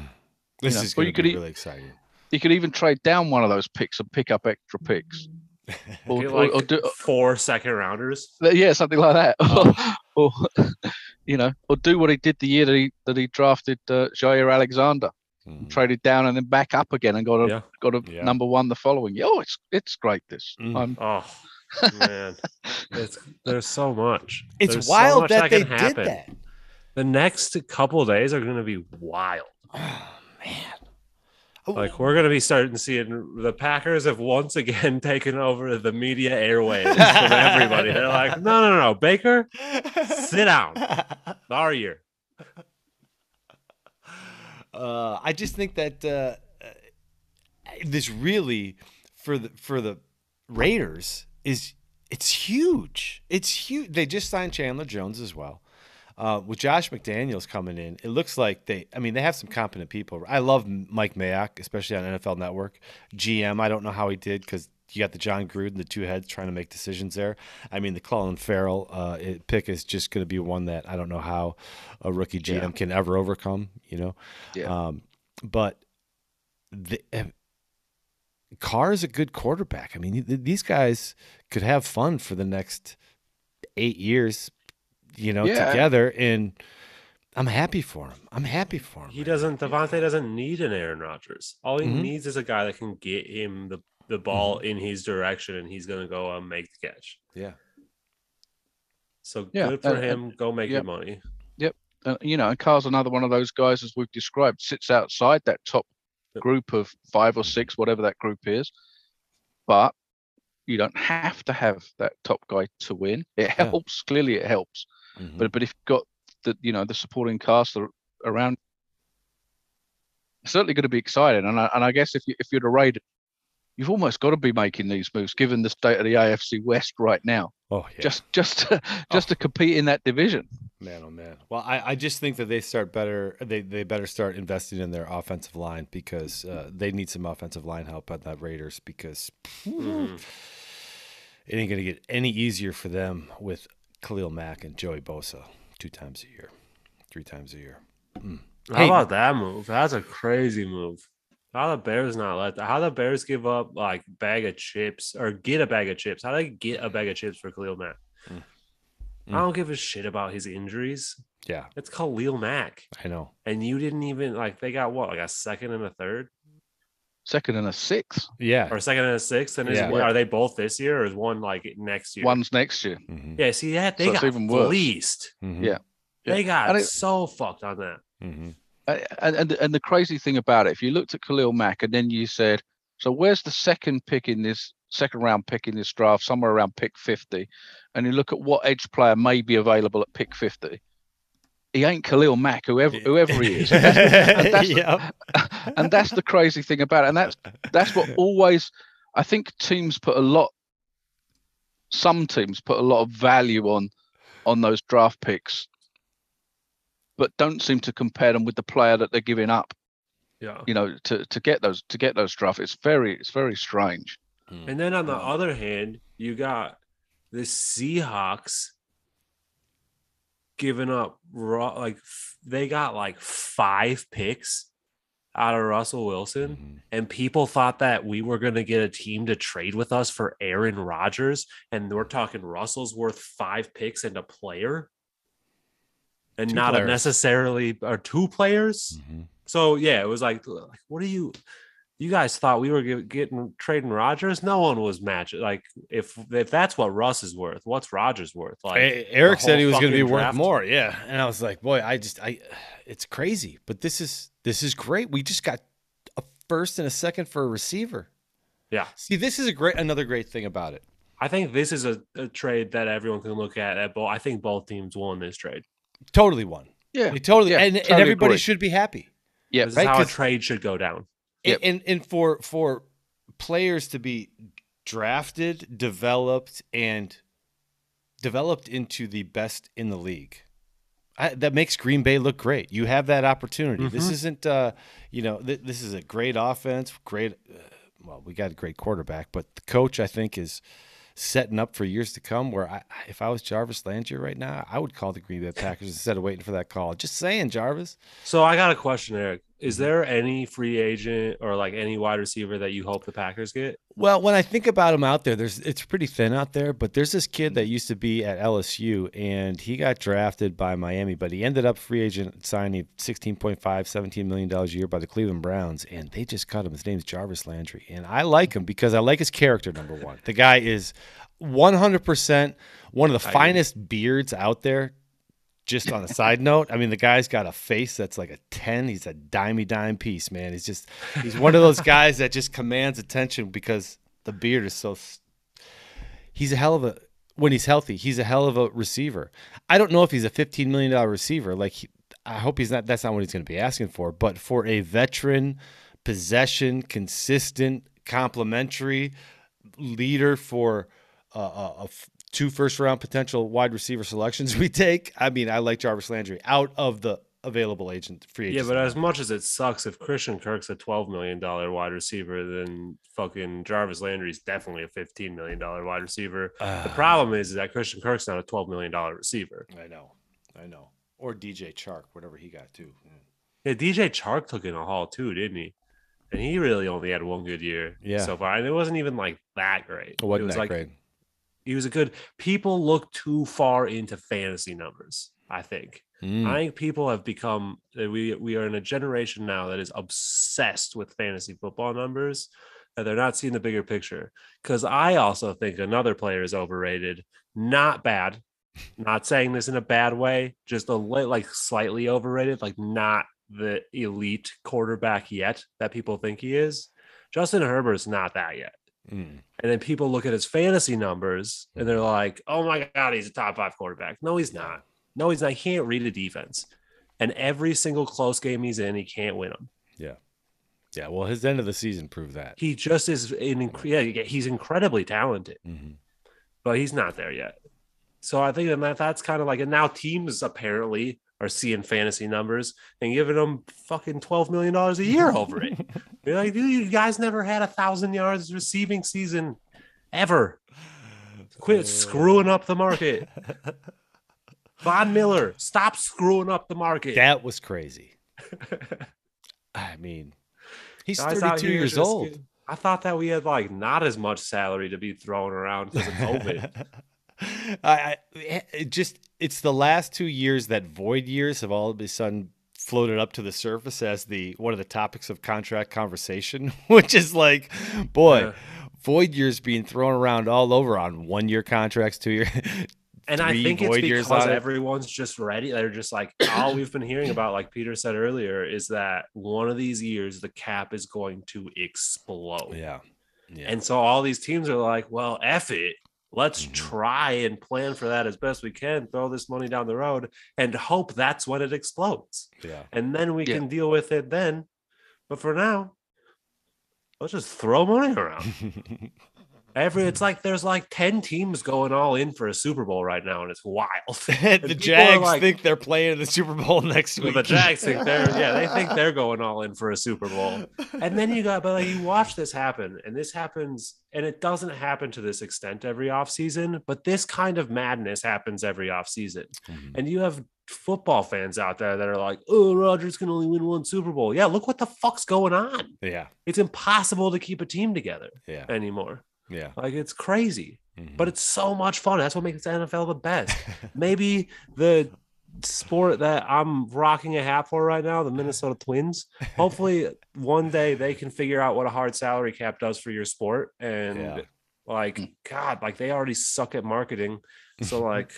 This know, is or going you to could be e- really exciting. you could even trade down one of those picks and pick up extra picks, or, Get, or, like or do, four second rounders. Uh, yeah, something like that. Oh. or you know, or do what he did the year that he that he drafted uh, Jaire Alexander, Mhm. traded down and then back up again and got a Yeah. got a Yeah. number one the following. year. Oh, it's it's great. This Mm. I'm Oh man, it's there's so much. It's There's so wild much that, they can did that. The next couple days are going to be wild. Oh, man. Like we're going to be starting to see. The Packers have once again taken over the media airwaves from everybody. They're like, no, no, no, no, Baker, sit down. Our year. Uh, I just think that uh, uh, this really for the for the Raiders is it's huge. It's huge. They just signed Chandler Jones as well. Uh, with Josh McDaniels coming in, it looks like they. I mean, they have some competent people. I love Mike Mayock, especially on NFL Network. GM, I don't know how he did because you got the Jon Gruden, the two heads trying to make decisions there. I mean, the Clelin Ferrell uh, it- pick is just going to be one that I don't know how a rookie GM Yeah. can ever overcome. You know, Yeah. um, but the, uh, Carr is a good quarterback. I mean, th- these guys could have fun for the next eight years, you know, Yeah. together. And I'm happy for him. I'm happy for him. He doesn't, Davante doesn't need an Aaron Rodgers. All he Mhm. needs is a guy that can get him the, the ball in his direction and he's going to go and make the catch. Yeah. So Yeah, good for and- him. Go make yeah. your money. Yep. Uh, you know, and Carr's another one of those guys, as we've described, sits outside that top Yep. group of five or six, whatever that group is. But you don't have to have that top guy to win. It Yeah. helps. Clearly, it helps. Mhm. But but if you've got the you know the supporting cast around, certainly going to be exciting. And I, and I guess if you if you're the Raiders, you've almost got to be making these moves given the state of the AFC West right now. oh yeah. Just just to, just to compete in that division. Man, oh man. Well, I, I just think that they start better. They they better start investing in their offensive line because uh, they need some offensive line help at that Raiders because Mhm. it ain't gonna get any easier for them with Khalil Mack and Joey Bosa two times a year, three times a year. Mm. How Hey. about that move? That's a crazy move. How the Bears not let that? How the Bears give up like bag of chips or get a bag of chips? How they get a bag of chips for Khalil Mack? Mm. I don't give a shit about his injuries. Yeah, It's Khalil Mack, I know. and you didn't even like they got what like a second and a third Second and a sixth. Yeah. or a second and a sixth. And is, Yeah. are they both this year or is one like next year? One's next year. Mhm, Yeah, see that they So got even worse. fleeced. mhm, Yeah. They got it- so fucked on that. mhm. And, and and the crazy thing about it, if you looked at Khalil Mack and then you said, so where's the second pick in this second round pick in this draft, somewhere around pick 50, and you look at what edge player may be available at pick 50, he ain't Khalil Mack, whoever whoever he is. And that's, Yep. and that's the crazy thing about it. And that's that's what always I think teams put a lot some teams put a lot of value on on those draft picks, but don't seem to compare them with the player that they're giving up Yeah. you know to to get those to get those draft. It's very it's very strange. And then on the other hand, you got the Seahawks giving up raw, like they got like five picks out of Russell Wilson, Mhm. and people thought that we were going to get a team to trade with us for Aaron Rodgers, and we're talking Russell's worth five picks and a player, and Two not players. necessarily or two players. Mhm. So yeah, it was like, what are you? You guys thought we were getting trading Rodgers? No one was matching. Like if if that's what Russ is worth, what's Rodgers worth? Like E- Eric said he was going to be fucking worth more. Yeah, and I was like, boy, I just, I, it's crazy, but this is this is great. We just got a first and a second for a receiver. Yeah. See, this is a great, another great thing about it. I think this is a, a trade that everyone can look at. At both, I think both teams won this trade. Totally won. yeah They totally, Yeah, and, and everybody agree. should be happy. yeah This right, is how a 'cause- trade should go down. Yep. And, and and for for players to be drafted, developed, and developed into the best in the league. I, that makes Green Bay look great. You have that opportunity. This Mhm. isn't, uh, you know, th- this is a great offense. Great, uh, well, we got a great quarterback, but the coach I think is setting up for years to come. Where I, if I was Jarvis Landry right now, I would call the Green Bay Packers instead of waiting for that call. Just saying, Jarvis. So I got a question, Eric. Is Mm-hmm. there any free agent or like any wide receiver that you hope the Packers get? Well, when I think about him out there, there's it's pretty thin out there. But there's this kid that used to be at LSU, and he got drafted by Miami, but he ended up free agent signing 16.5, 17 million dollars a year by the Cleveland Browns, and they just cut him. His name's Jarvis Landry, and I like him because I like his character. Number one, the guy is 100 percent one of the I finest beards out there. Just on a side note, I mean, the guy's got a face that's like a 10. He's a dimey dime piece, man. He's just, he's one of those guys that just commands attention because the beard is so. He's a hell of a, when he's healthy, he's a hell of a receiver. I don't know if he's a $15 million receiver. Like, he, I hope he's not, that's not what he's going to be asking for. But for a veteran, possession, consistent, complimentary leader for uh, a, a two first round potential wide receiver selections we take. I mean, I like Jarvis Landry out of the available agent free agent. Yeah, but as much as it sucks, if Christian Kirk's a twelve million dollar wide receiver, then fucking Jarvis Landry's definitely a fifteen million dollar wide receiver. Ah. The problem is is that Christian Kirk's not a twelve million dollar receiver. I know, I know. Or DJ Chark, whatever he got too. Yeah, DJ Chark took in a haul too, didn't he? And he really only had one good year Yeah. so far, and it wasn't even like that great. It wasn't was that like great. He was a good. People look too far into fantasy numbers. I think. Mm. I think people have become we we are in a generation now that is obsessed with fantasy football numbers that they're not seeing the bigger picture. Because I also think another player is overrated. Not bad. Not saying this in a bad way, just a li- like slightly overrated, like not the elite quarterback yet that people think he is. Justin Herbert's not that yet. Mm. And then people look at his fantasy numbers and they're like, oh my God, he's a top five quarterback. No, he's not. No, he's not. He can't read a defense. And every single close game he's in, he can't win them. Yeah, Yeah. well, his end of the season proved that. He just is an inc- yeah, he's incredibly talented, Mhm. but he's not there yet. So I think that that's kind of like, and now teams apparently are seeing fantasy numbers and giving them fucking twelve million dollars a year over it. You're like, dude, you guys never had a thousand yards receiving season ever. Quit screwing up the market. Von Miller, stop screwing up the market. That was crazy. I mean, he's Guys 32 years just old. I thought that we had like not as much salary to be thrown around because of COVID. I, I it just it's the last two years that void years have all of a sudden floated up to the surface as the one of the topics of contract conversation, which is like, boy, void years being thrown around all over on one year contracts, two year. And I think it's because it. everyone's just ready. They're just like all we've been hearing about, like Peter said earlier, is that one of these years the cap is going to explode. Yeah, yeah. And so all these teams are like, well, F it. Let's Mhm. try and plan for that as best we can, throw this money down the road and hope that's when it explodes. yeah. And then we Yeah. can deal with it then. But for now, let's just throw money around. Every it's like there's like 10 teams going all in for a Super Bowl right now, and it's wild. the Jags like- think they're playing the Super Bowl next Well, week. the Jags think they're yeah, they think they're going all in for a Super Bowl. And then you got but like you watch this happen, and this happens, and it doesn't happen to this extent every offseason, but this kind of madness happens every offseason. Mhm. And you have football fans out there that are like, oh, Rodgers can only win one Super Bowl. Yeah, look what the fuck's going on. Yeah, It's impossible to keep a team together yeah, anymore. Yeah. Like it's crazy, Mhm. but it's so much fun. That's what makes the NFL the best. Maybe the sport that I'm rocking a hat for right now, the Minnesota Twins. Hopefully, one day they can figure out what a hard salary cap does for your sport. And Yeah. like, God, like they already suck at marketing. So, like,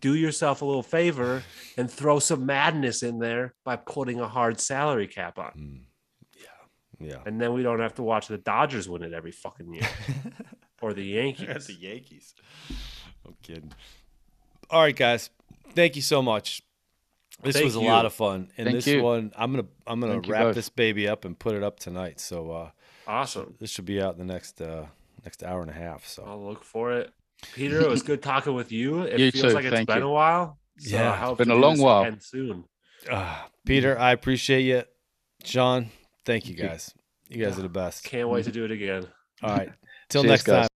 do yourself a little favor and throw some madness in there by putting a hard salary cap on. Mm. Yeah, yeah. And then we don't have to watch the Dodgers win it every fucking year or the Yankees. the Yankees. I'm kidding. All right, guys. Thank you so much. This Thank was a you. lot of fun, and Thank this you. one I'm gonna I'm gonna Thank wrap this baby up and put it up tonight. So uh, Awesome. this should be out in the next uh, next hour and a half. So I'll look for it. Peter, it was good talking with you. It You feels too, like it's thank been you. a while. So Yeah, it's been a long while. And Soon. uh, Peter, I appreciate you. Sean, thank you guys. You guys Yeah. are the best. Can't wait to do it again. All right. Till next guys. time.